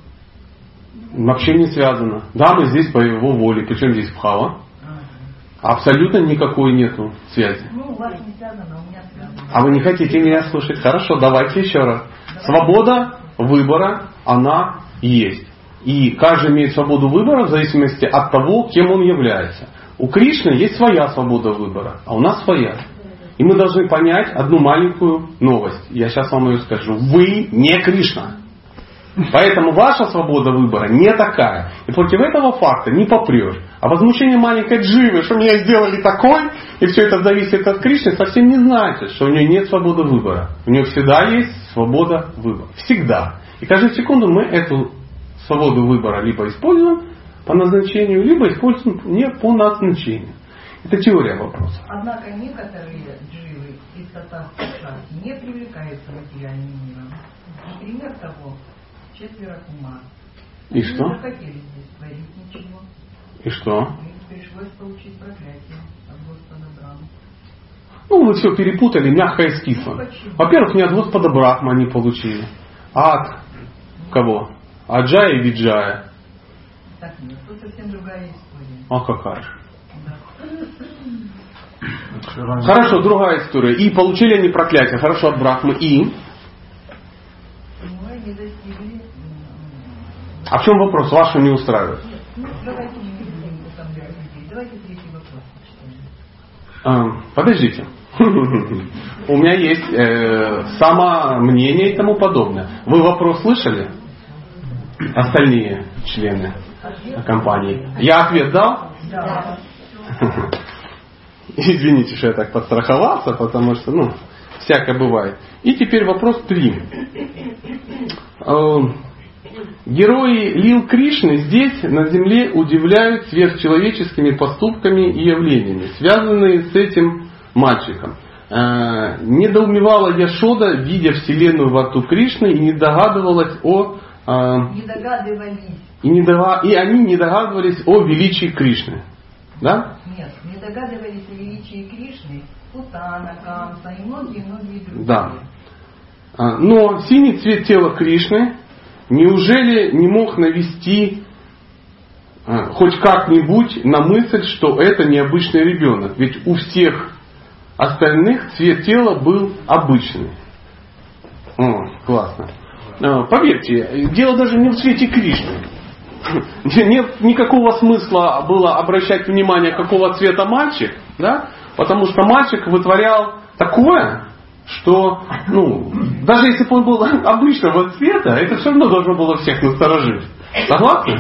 Вообще не связано. Да, мы здесь по его воле. Причем здесь Бхава? Абсолютно никакой нету связи. Ну, у вас не связано, у меня связано. А вы не хотите меня слушать? Хорошо, давайте еще раз. Свобода выбора, она есть. И каждый имеет свободу выбора в зависимости от того, кем он является. У Кришны есть своя свобода выбора, а у нас своя. И мы должны понять одну маленькую новость. Я сейчас вам ее скажу. Вы не Кришна. Поэтому ваша свобода выбора не такая. И против этого факта не попрешь. А возмущение маленькой дживы, что меня сделали такой, и все это зависит от Кришны, совсем не значит, что у нее нет свободы выбора. У нее всегда есть свобода выбора. Всегда. И каждую секунду мы эту свободу выбора либо используем по назначению, либо используем не по назначению. Это теория вопроса. Однако некоторые дживы из татарской шахти не привлекаются материальным миром. Пример того, четверо кума. И что? Не захотели здесь творить ничего. И что? Им пришлось получить проклятие. Ну, вы все перепутали, мягкое с кислым. Во-первых, не от Господа Брахма они получили, а от кого? Аджая и Виджая. Так нет, тут совсем другая история. А какая же? Да. Хорошо, другая история. И получили они проклятие. Хорошо, от Брахмы. И? М, А в чем вопрос? Вашу не устраивает? Нет, ну давайте не будем утомлять людей. Давайте третий вопрос почитаем. А, подождите. У меня есть э, самомнение и тому подобное. Вы вопрос слышали? Остальные члены компании. Я ответ дал? Да. Извините, что я так подстраховался, потому что, ну, всякое бывает. И теперь вопрос три. Э, Герои Лил Кришны здесь, на Земле, удивляют сверхчеловеческими поступками и явлениями, связанные с этим мальчиком. Э, Недоумевала Яшода, видя Вселенную во рту Кришны, и не догадывалась о э, Не догадывались. и, не дога- и они не догадывались о величии Кришны. Да? Нет, не догадывались о величии Кришны, Путана, Камса и многие-многие другие. Да. А, Но синий цвет тела Кришны неужели не мог навести а, хоть как-нибудь на мысль, что это необычный ребенок? Ведь у всех остальных цвет тела был обычный. О, классно. А, Поверьте, дело даже не в цвете Кришны. Нет никакого смысла было обращать внимание, какого цвета мальчик, да? потому что мальчик вытворял такое, что, ну, даже если бы он был обычного цвета, это все равно должно было всех насторожить. Согласны?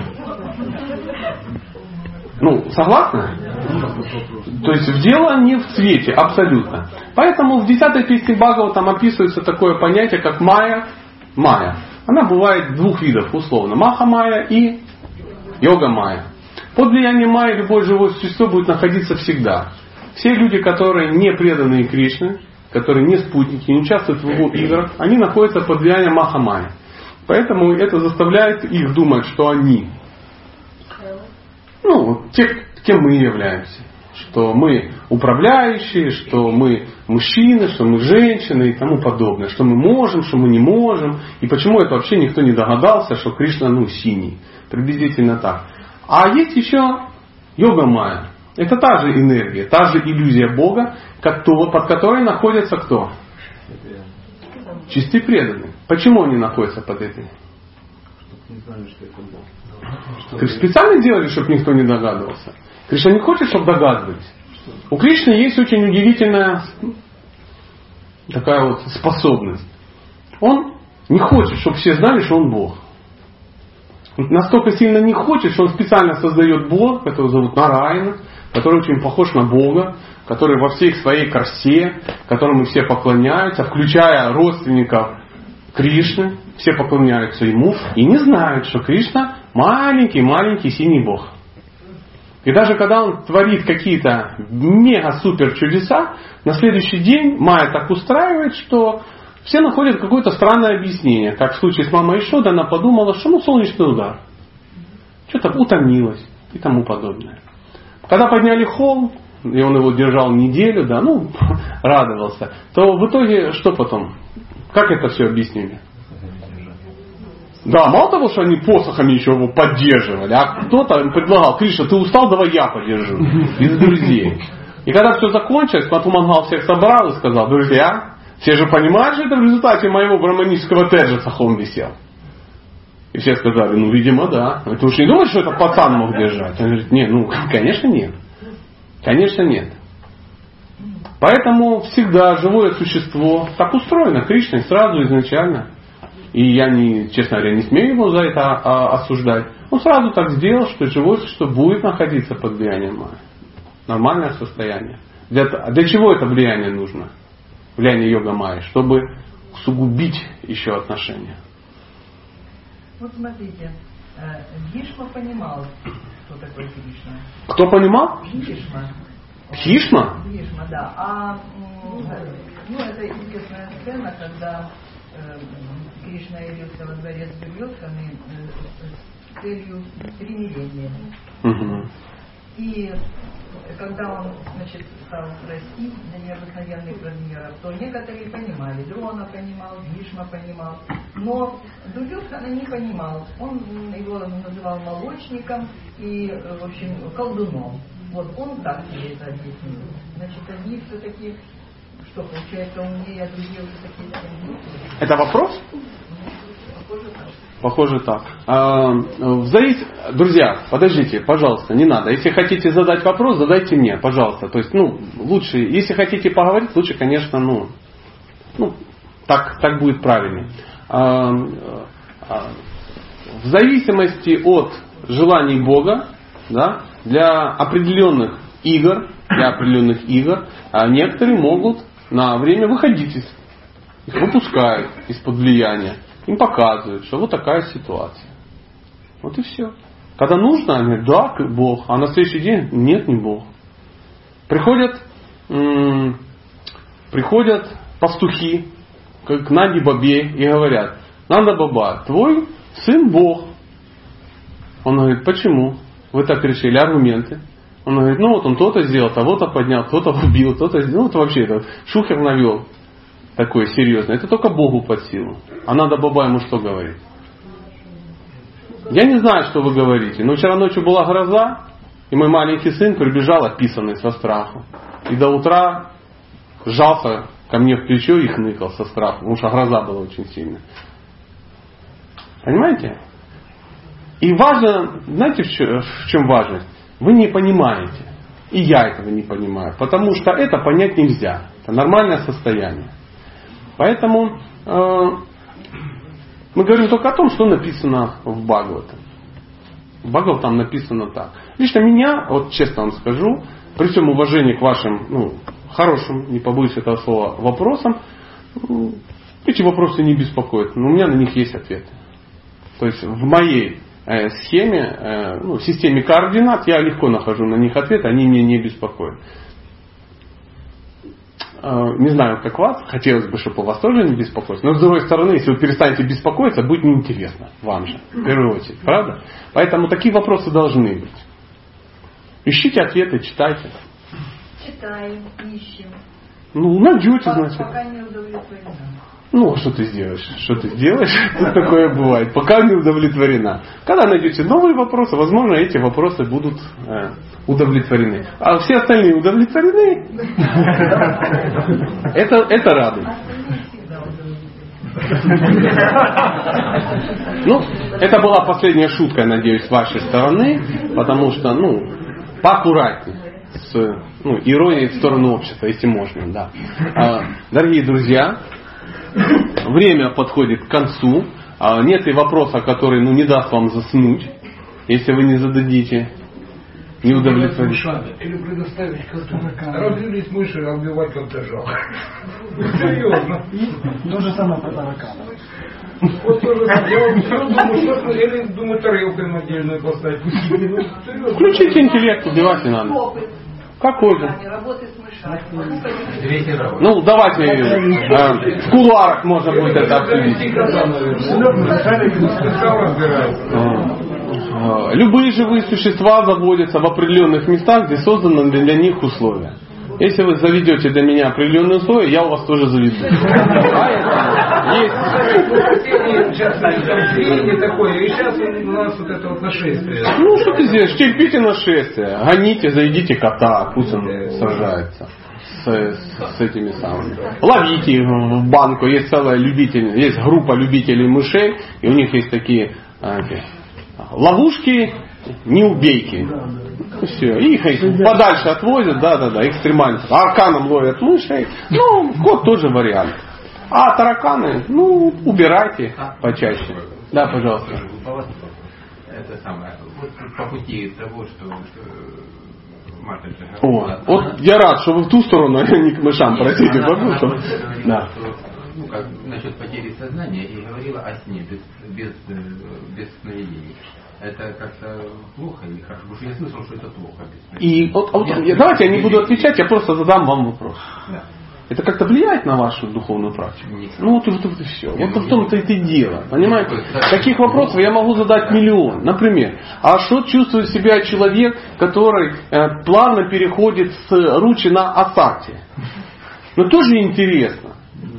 Ну, согласны? То есть дело не в цвете, абсолютно. Поэтому в 10 песне Бхагава там описывается такое понятие, как майя, майя. Она бывает двух видов условно. Маха майя и йога майя. Под влиянием майя любое живое существо будет находиться всегда. Все люди, которые не преданные Кришне, которые не спутники, не участвуют в его играх, они находятся под влиянием Маха майя. Поэтому это заставляет их думать, что они ну, те, кем мы являемся. Что мы управляющие, что мы мужчины, что мы женщины и тому подобное. Что мы можем, что мы не можем. И почему это вообще никто не догадался, что Кришна ну, синий. Приблизительно так. А есть еще йога майя. Это та же энергия, та же иллюзия Бога, под которой находятся кто? Чистые преданные. Почему они находятся под этой? Бог. Ты специально делали, чтобы никто не догадывался. Кришна не хочет, чтобы догадывались. У Кришны есть очень удивительная такая вот способность. Он не хочет, чтобы все знали, что он Бог. Он настолько сильно не хочет, что он специально создает Бога, которого зовут Нарайна, который очень похож на Бога, который во всей своей красе, которому все поклоняются, включая родственников Кришны, все поклоняются ему и не знают, что Кришна маленький-маленький синий бог. И даже когда он творит какие-то мега-супер чудеса, на следующий день Майя так устраивает, что все находят какое-то странное объяснение. Как в случае с мамой Ишода, она подумала, что ну солнечный удар. Что-то утомилась и тому подобное. Когда подняли холм, и он его держал неделю, да, ну, радовался, то в итоге что потом? Как это все объяснили? Да, мало того, что они посохами еще его поддерживали, а кто-то предлагал, Кришна, ты устал, давай я подержу. Из друзей. И когда все закончилось, потом Мангал всех собрал и сказал, друзья, все же понимают, что это в результате моего браманического теджеса холм висел. И все сказали, ну, видимо, да. Ты уж не думаешь, что это пацан мог держать? Он говорит, нет, ну, конечно, нет. Конечно, нет. Поэтому всегда живое существо так устроено Кришной сразу изначально. И я, не, честно говоря, не смею его за это а, осуждать. Он сразу так сделал, что живое существо будет находиться под влиянием Майя. Нормальное состояние. Для, для чего это влияние нужно? Влияние йога майи, чтобы усугубить еще отношения. Вот смотрите, Бхишма э, понимал, что такое Кришна. Кто понимал? Бхишма. Бхишма? Бхишма, да. А ну, это известная сцена, когда э, Кришна явился во дворец Дурьотханы э, с целью примирения. Угу. И когда он значит, стал расти до необыкновенных размеров, то некоторые понимали, Дрона понимал, Вишма понимал, но Дурьотхана не понимал. Он его называл молочником и, в общем, колдуном. Вот он так себе это объяснил. Значит, они все-таки, что получается, умнее, а другие уже такие Это вопрос? Похоже так. А, завис... Друзья, подождите, пожалуйста, не надо. Если хотите задать вопрос, задайте мне, пожалуйста. То есть, ну, лучше, если хотите поговорить, лучше, конечно, ну, ну так, так будет правильнее. А, а, в зависимости от желаний Бога, да, для определенных игр, для определенных игр, некоторые могут на время выходить из, их выпускают из-под влияния им показывают, что вот такая ситуация. Вот и все. Когда нужно, они говорят, да, Бог. А на следующий день, нет, не Бог. Приходят, м- приходят пастухи к Наде Бабе и говорят, Нада Баба, твой сын Бог. Он говорит, почему? Вы так решили, аргументы. Он говорит, ну вот он то-то сделал, того-то поднял, то-то убил, то-то. Ну вот вообще это шухер навел такое серьезное, это только Богу под силу. А надо баба ему что говорить? Я не знаю, что вы говорите, но вчера ночью была гроза, и мой маленький сын прибежал описанный со страху. И до утра сжался ко мне в плечо и хныкал со страху, потому что гроза была очень сильная. Понимаете? И важно, знаете, в чем важность? Вы не понимаете. И я этого не понимаю. Потому что это понять нельзя. Это нормальное состояние. Поэтому э, мы говорим только о том, что написано в Бхагаватам. В Бхагаватам написано так. Лично меня, вот честно вам скажу, при всем уважении к вашим ну, хорошим, не побоюсь этого слова, вопросам, эти вопросы не беспокоят, но у меня на них есть ответы. То есть в моей э, схеме, э, ну, в системе координат я легко нахожу на них ответы, они меня не беспокоят. Э, не знаю, как вас, хотелось бы, чтобы у вас тоже не беспокоиться, но с другой стороны, если вы перестанете беспокоиться, будет неинтересно вам же, в первую очередь, правда? Поэтому такие вопросы должны быть. Ищите ответы, читайте. Читаем, ищем. Ну, найдете, значит. Пока не удовлетворена. Ну, что ты сделаешь? Что ты сделаешь? Тут такое бывает. Пока не удовлетворена. Когда найдете новые вопросы, возможно, эти вопросы будут э, удовлетворены. А все остальные удовлетворены. Это, это радует. Ну, это была последняя шутка, надеюсь, с вашей стороны, потому что, ну, поаккуратнее с ну, иронией в сторону общества, если можно, да. А, дорогие друзья, время подходит к концу. А, нет и вопроса, который ну, не даст вам заснуть, если вы не зададите. Не удовлетворить. Или предоставить кота. Разделить мыши, а убивать кота жалко. Серьезно. То же самое про тараканов. Вот тоже я все думаю, что или думаю, тарелку отдельную поставить. Включите интеллект, убивать не надо. Какой же? Ну, давайте э, в кулуарах можно будет это обсудить. Э, любые живые существа заводятся в определенных местах, где созданы для них условия. Если вы заведете для меня определенные условия, я у вас тоже заведу. Есть. Ну, что ты сделаешь? Терпите нашествие. Гоните, заведите кота, пусть он сражается с, с, с этими самыми. Ловите в банку. Есть целая любитель, есть группа любителей мышей, и у них есть такие а, ловушки, не убейки. Все. И их подальше отвозят, да, да, да, экстремально. Арканом ловят мышей. Ну, кот тоже вариант. А тараканы, ну, убирайте почаще. Да, пожалуйста. Это самое, вот по пути того, что О, вот я рад, что вы в ту сторону, а не к мышам, простите, потому что... Да. Ну, как насчет потери сознания и говорила о сне без, без, э, без сновидений. Это как-то плохо или хорошо? Потому что я слышал, что это плохо. И вот, вот, давайте я не буду отвечать, я просто задам вам вопрос. Да. Это как-то влияет на вашу духовную практику? Ну вот, вот, вот и все. Вот в том-то и дело. Понимаете? Таких вопросов я могу задать миллион. Например, а что чувствует себя человек, который э, плавно переходит с ручи на асакти? Ну тоже интересно.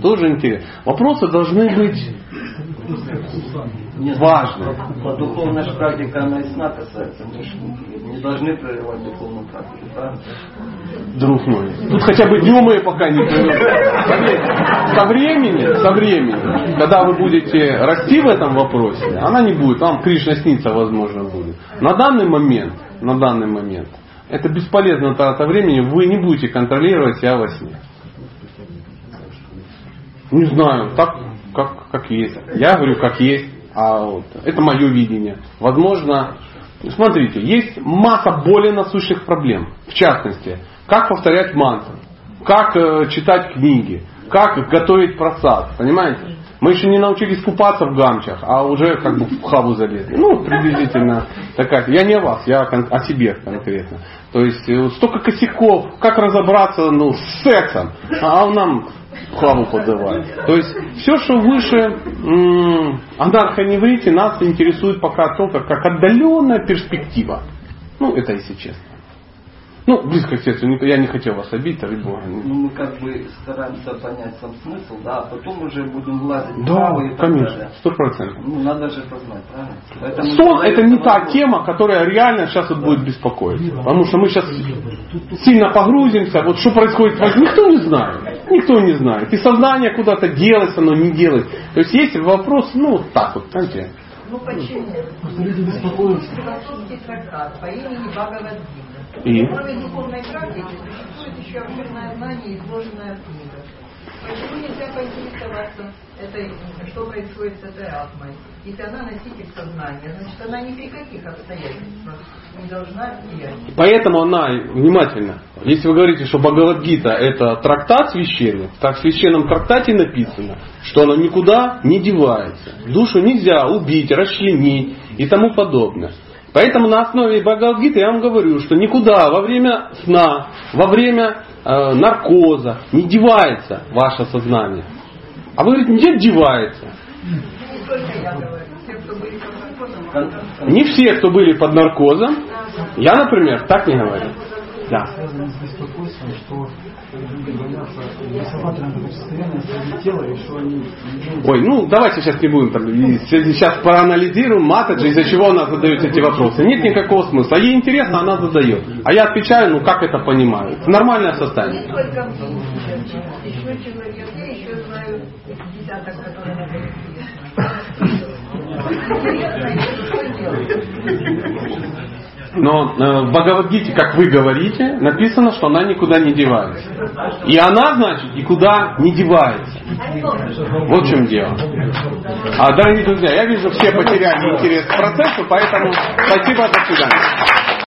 Тоже интересно. Вопросы должны быть важны. По духовная же практика, она и сна касается. Мы же не должны прерывать духовную практику, правильно? Друг мой. Тут хотя бы днем ее пока не прерывают. Со временем, со временем, когда вы будете расти в этом вопросе, она не будет. Вам Кришна снится, возможно, будет. На данный момент, на данный момент, это бесполезно трата времени, вы не будете контролировать себя во сне. Не знаю, так как, как есть. Я говорю, как есть. А вот, это мое видение. Возможно, смотрите, есть масса более насущих проблем. В частности, как повторять мантры, как э, читать книги, как готовить просад. Понимаете? Мы еще не научились купаться в гамчах, а уже как бы в хаву залезли. Ну, приблизительно такая. Я не о вас, я о себе конкретно. То есть э, столько косяков, как разобраться ну, с сексом. А он нам хаву подавали. То есть все, что выше анархоневрите, нас интересует пока только как отдаленная перспектива. Ну, это если честно. Ну, близко к сердцу, я не хотел вас обидеть, ради Бога. Ну, мы как бы стараемся понять сам смысл, да, а потом уже будем влазить в Да, и так конечно, далее. сто процентов. Ну, надо же познать, правильно? Поэтому Сон это не та вопрос. тема, которая реально сейчас вот будет беспокоить. Потому что мы сейчас сильно погрузимся, вот что происходит, в- никто не знает. Никто не знает. И сознание куда-то делается, оно не делает. То есть есть вопрос, ну, вот так вот, знаете. Ну почему? Просто люди беспокоятся. Философский трактат по имени Бхагавадгита. И? Кроме духовной практики существует еще обширное знание, изложенное в книгах. Почему нельзя поинтересоваться, этой, что происходит с этой атмой? Если она носитель сознания, значит она ни при каких обстоятельствах не должна влиять. Поэтому она, внимательно, если вы говорите, что Бхагавадгита это трактат священный, так в священном трактате написано, что она никуда не девается. Душу нельзя убить, расчленить и тому подобное. Поэтому на основе Бхагавадгиты я вам говорю, что никуда во время сна, во время э, наркоза не девается ваше сознание. А вы говорите, где девается? Не все, кто были под наркозом. Я, например, так не говорю. Да. Ой, ну давайте сейчас не будем там, сейчас проанализируем Матаджи, из-за чего она задает эти вопросы. Нет никакого смысла. Ей интересно, она задает. А я отвечаю, ну как это понимаю. Это нормальное состояние. Но э, в Бхагавадгите, как вы говорите, написано, что она никуда не девается. И она, значит, никуда не девается. Вот в чем дело. А, дорогие друзья, я вижу, все потеряли интерес к процессу, поэтому спасибо, до свидания.